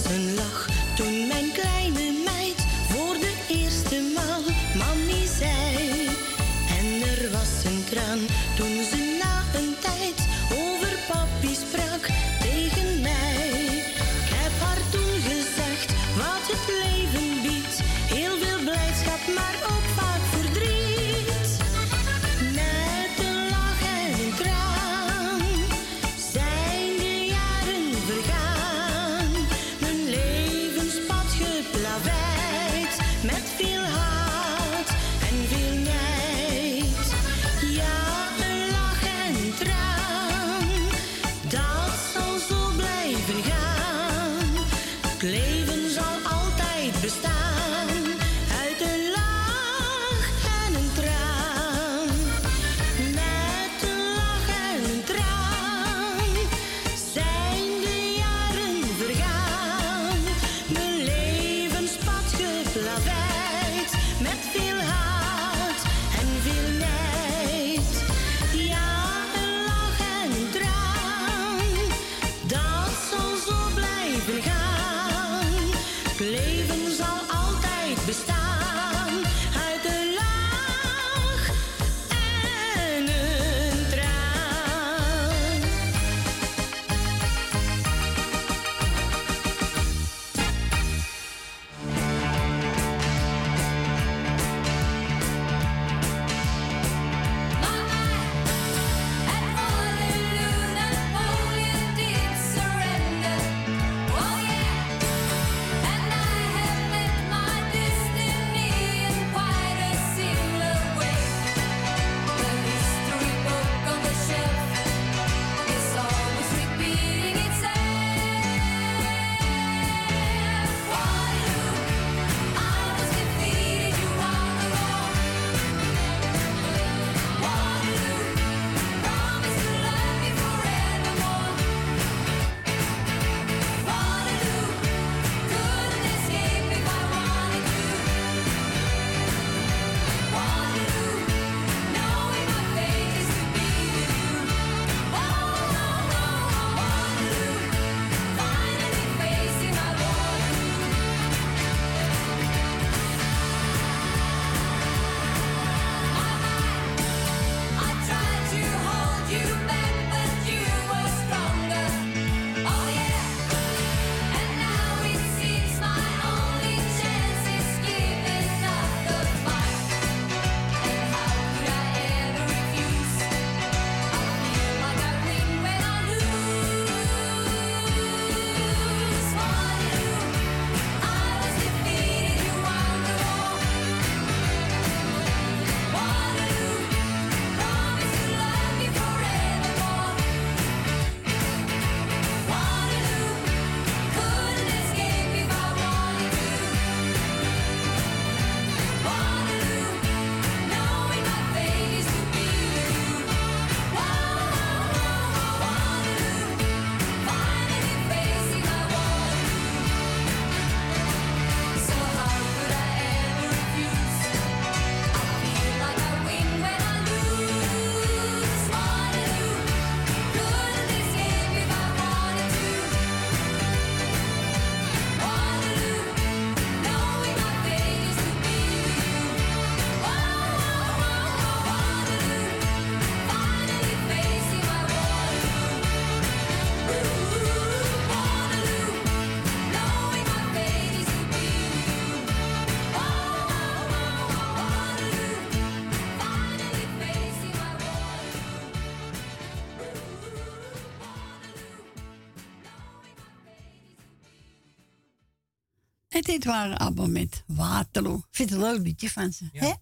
Dit waren Ware met Waterloo. Vind het een leuk liedje van ze, ja. hè?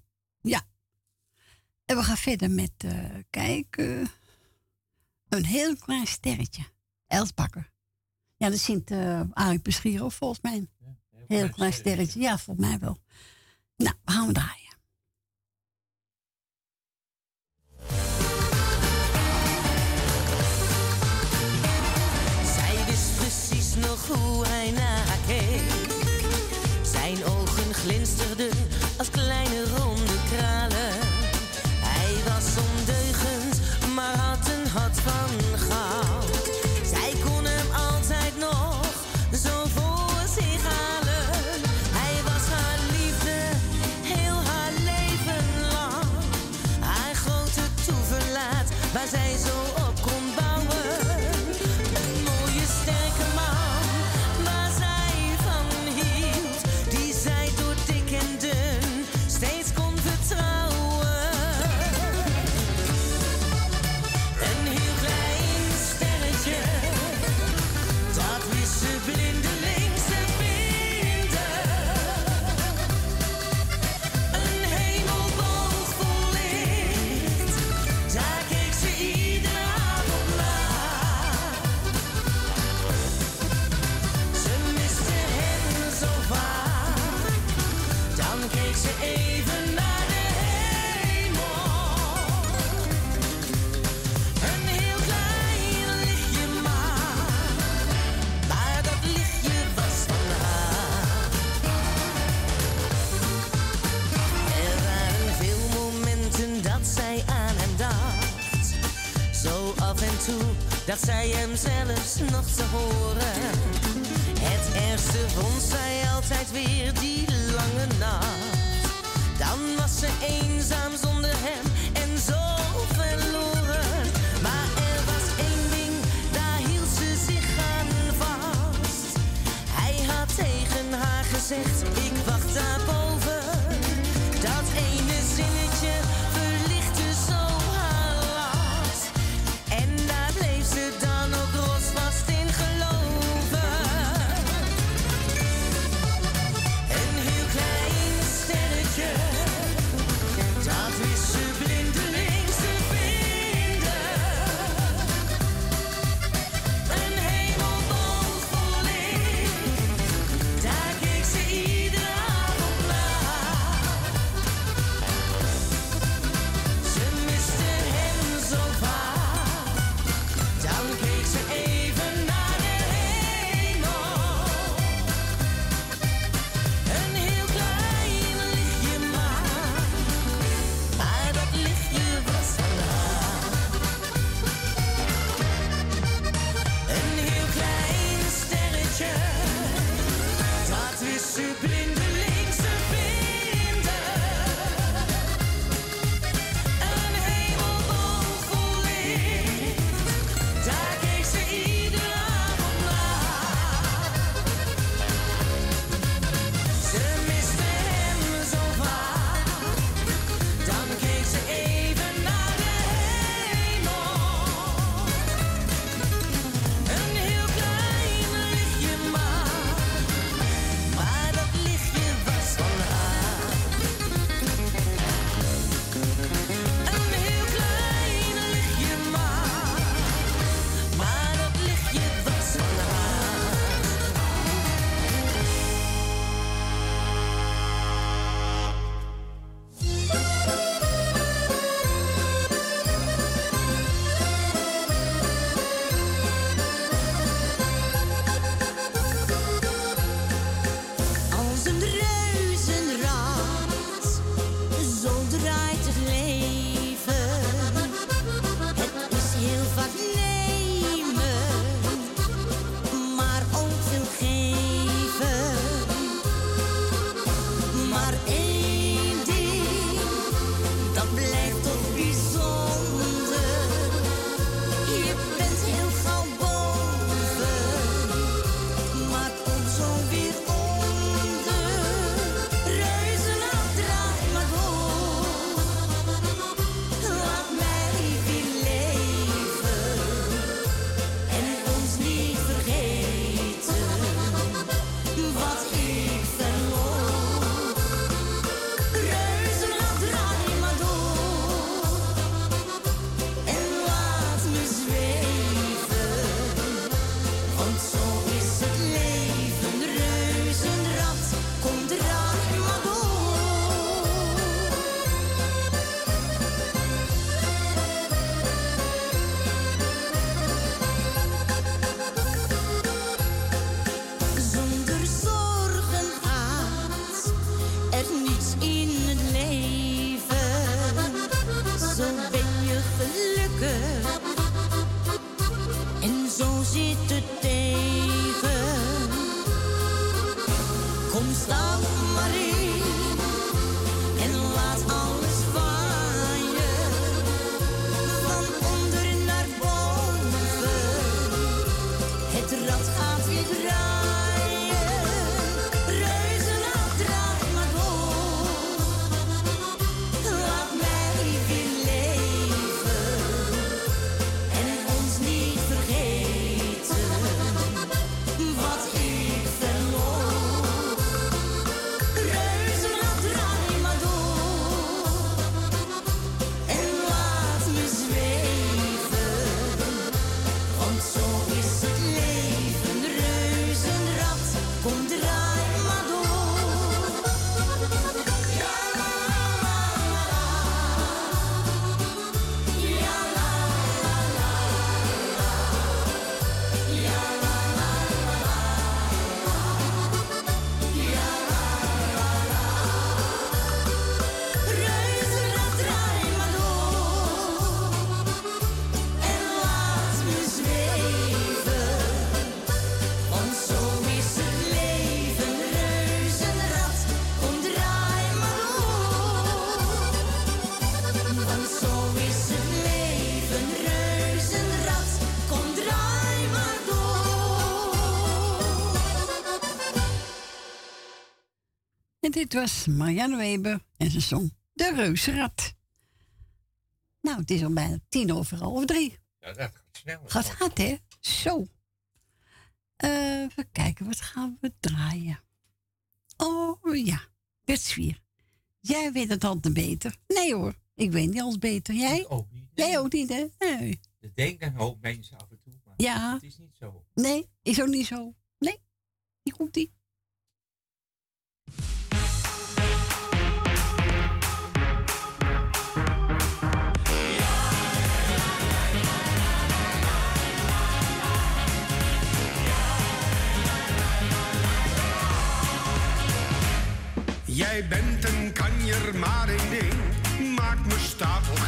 Ja. En we gaan verder met uh, kijken. Een heel klein sterretje. Els Bakker. Ja, dat zingt uh, Arie of volgens mij. Heel, klein sterretje. Ja, volgens mij wel. Nou, we gaan we draaien. Zij wist precies nog hoe hij na à de toe dat zij hem zelfs nog te horen. Het ergste vond zij altijd weer die lange nacht. Dan was ze eenzaam zonder hem en zo verloren. Maar er was één ding, daar hield ze zich aan vast. Hij had tegen haar gezegd, ik wacht daarop. to be En dit was Marianne Weber en ze zong De Reuzenrad. Nou, het is al bijna tien over half drie. Ja, dat gaat snel. Gaat hard, hè? Zo. Eh, even kijken, wat gaan we draaien? Oh ja, Betsvier. Jij weet het altijd beter. Nee hoor, ik weet niet alles beter. Jij? ook niet. Jij ook niet, hè? Nee. Dat denken een hoop mensen af en toe, maar Ja. het is niet zo. Nee, is ook niet zo. Nee, die komt die. Jij bent een kanjer, maar één ding maakt me stapelgek.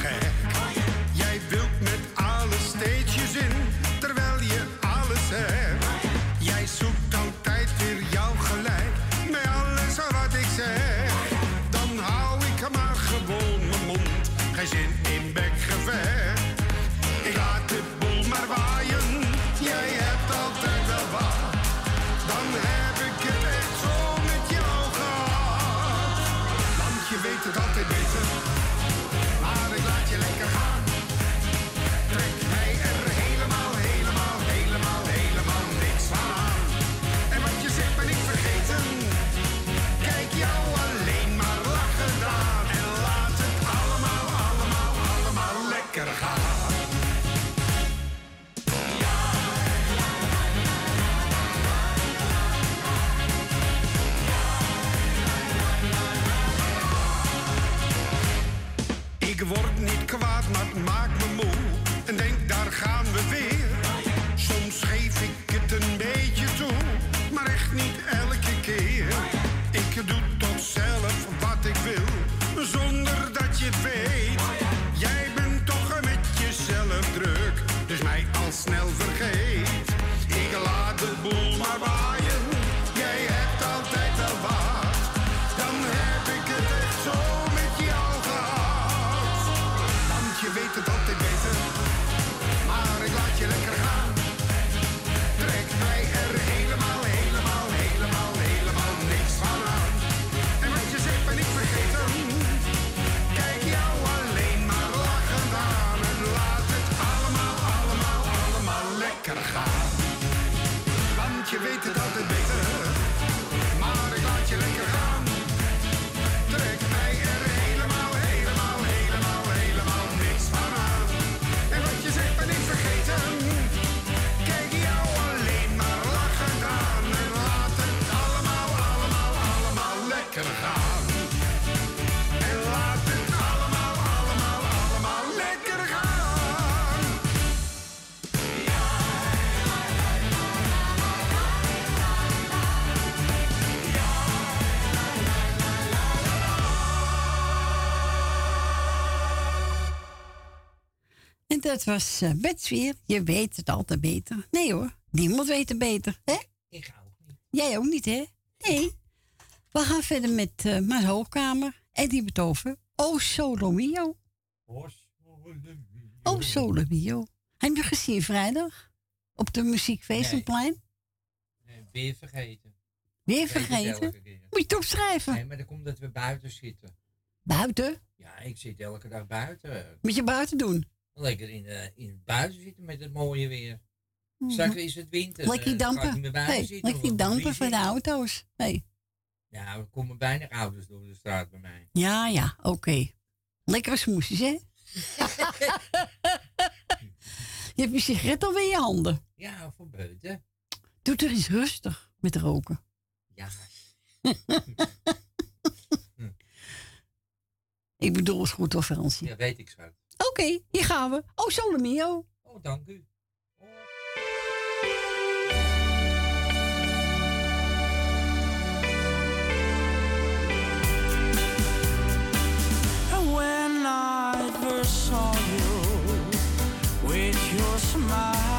Dat was uh. Je weet het altijd beter. Nee hoor, niemand weet het beter. Hè? Ik ook niet. Jij ook niet, hè? Nee. We gaan verder met eh, mijn hoogkamer. En die betoven. Oh, Solo Mio. Oh, Solo Mio. Heb je gezien vrijdag? Op de muziekfeestenplein? Nee, weer vergeten. Weer vergeten? Moet je het opschrijven? Nee, maar dat komt dat we buiten zitten. Buiten? Ja, ik zit elke dag buiten. Moet je buiten doen? Lekker in, eh, in het buiten zitten met het mooie weer. Mhm. Straks is het winter. Lekker eh, dampen. Hey, lekker dampen van de auto's. Hey. Ja, er komen weinig auto's door de straat bij mij. Ja, ja, oké. Lekkere smoesjes, hè? [laughs] je hebt je sigaret alweer in je handen. Ja, voor buiten. Doe er eens rustig met roken. Ja. [laughs] Ik bedoel, is goed hoor. Ja, weet ik zo. Oké, hier gaan we. Oh, Solomio. Oh, dank u. When I first saw you with your smile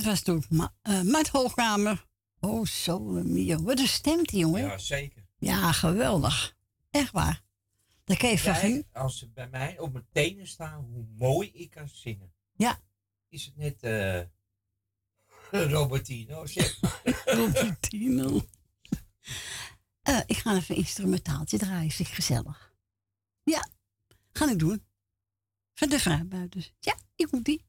dat was toen Ma eh, Matt Hoogkamer. Oh, Sole Mio. Wat een stemt die jongen. Ja, zeker. Ja, geweldig. Echt waar. Dat kan je als ze bij mij op mijn tenen staan, hoe mooi ik kan zingen. Ja. Is het net eh Robertino? Zeg. [laughs] Robertino. Eh, ik ga even een instrumentaaltje draaien, vind ik gezellig. Ja, ga ik doen. Van de vrijbuiters. Ja, ik moet die.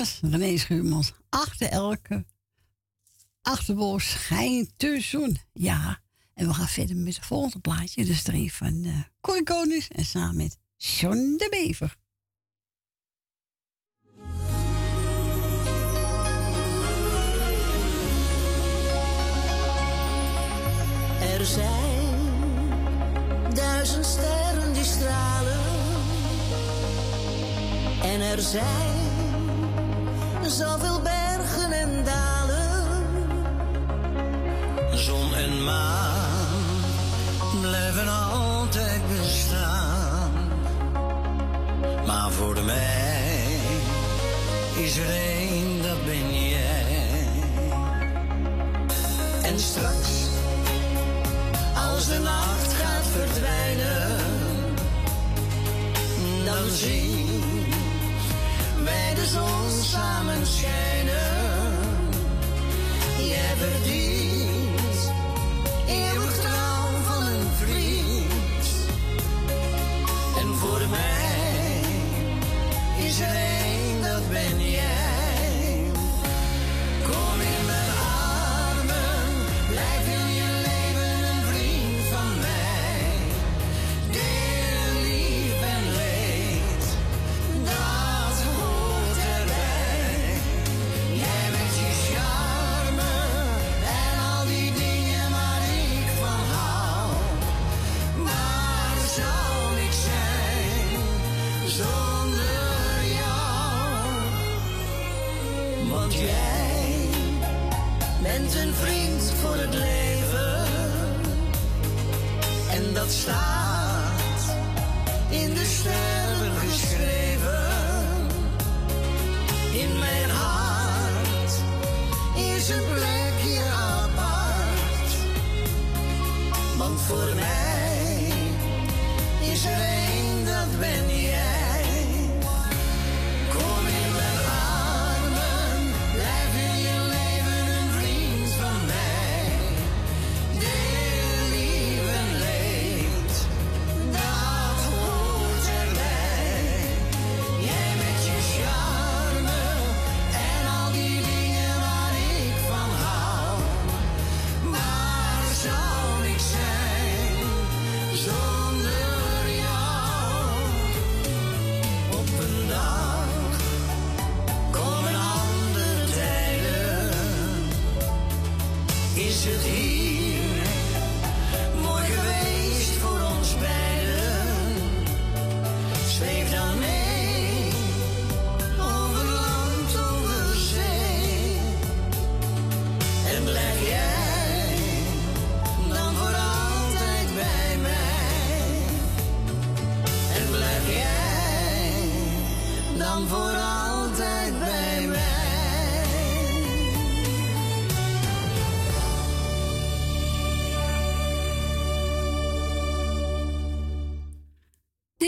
Was René Schuurmans. Achter elke achterbol schijnt de zon. Ja, en we gaan verder met het volgende plaatje. Dus er een van uh, Corrie en samen met John de Bever. Er zijn duizend sterren die stralen. En er zijn zoveel bergen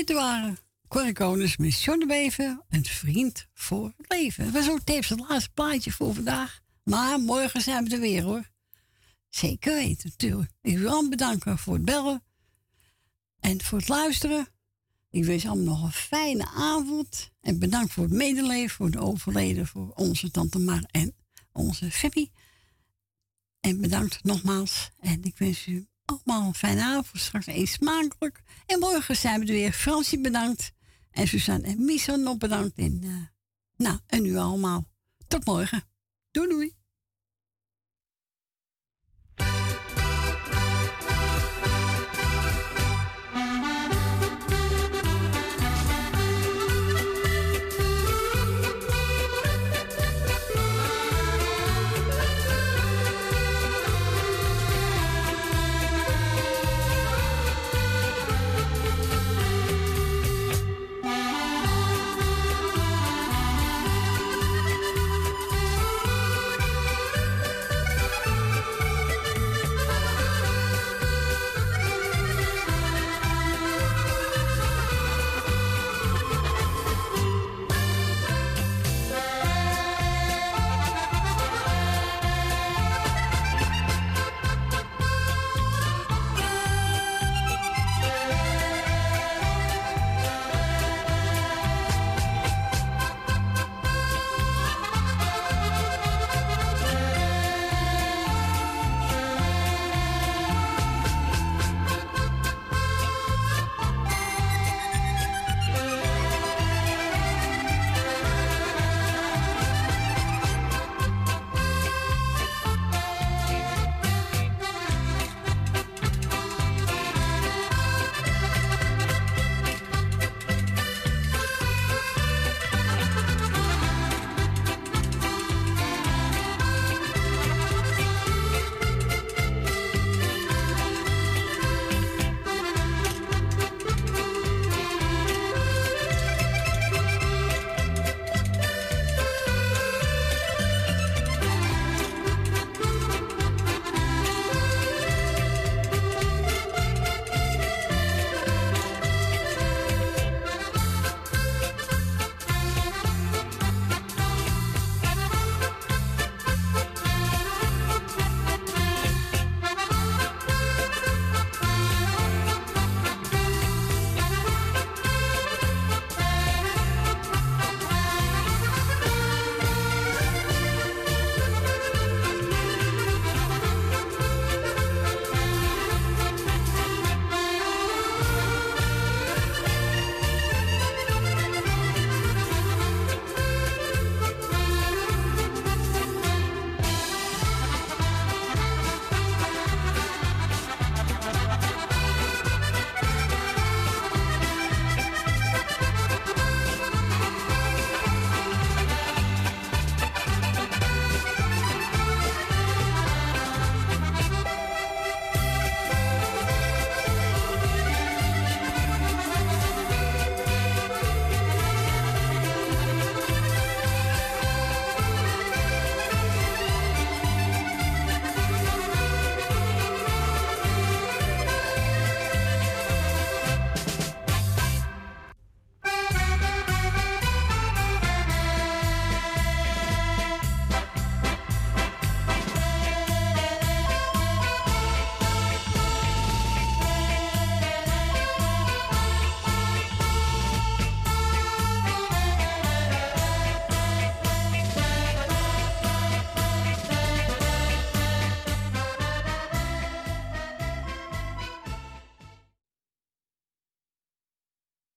Dit waren Corrie Konings met John een vriend voor het leven. Was ook tevens het laatste plaatje voor vandaag. Maar morgen zijn we er weer hoor. Zeker weten, natuurlijk. Ik wil allemaal bedanken voor het bellen en voor het luisteren. Ik wens allemaal nog een fijne avond. En bedankt voor het medeleven, voor de overleden, voor onze tante Mar en onze Fippi. En bedankt nogmaals. En ik wens u allemaal een fijne avond. Straks eet smakelijk. En morgen zijn we er weer. Fransie bedankt. En Suzanne en Misa nog bedankt. En, eh, nou, en u allemaal. Tot morgen. Doei doei.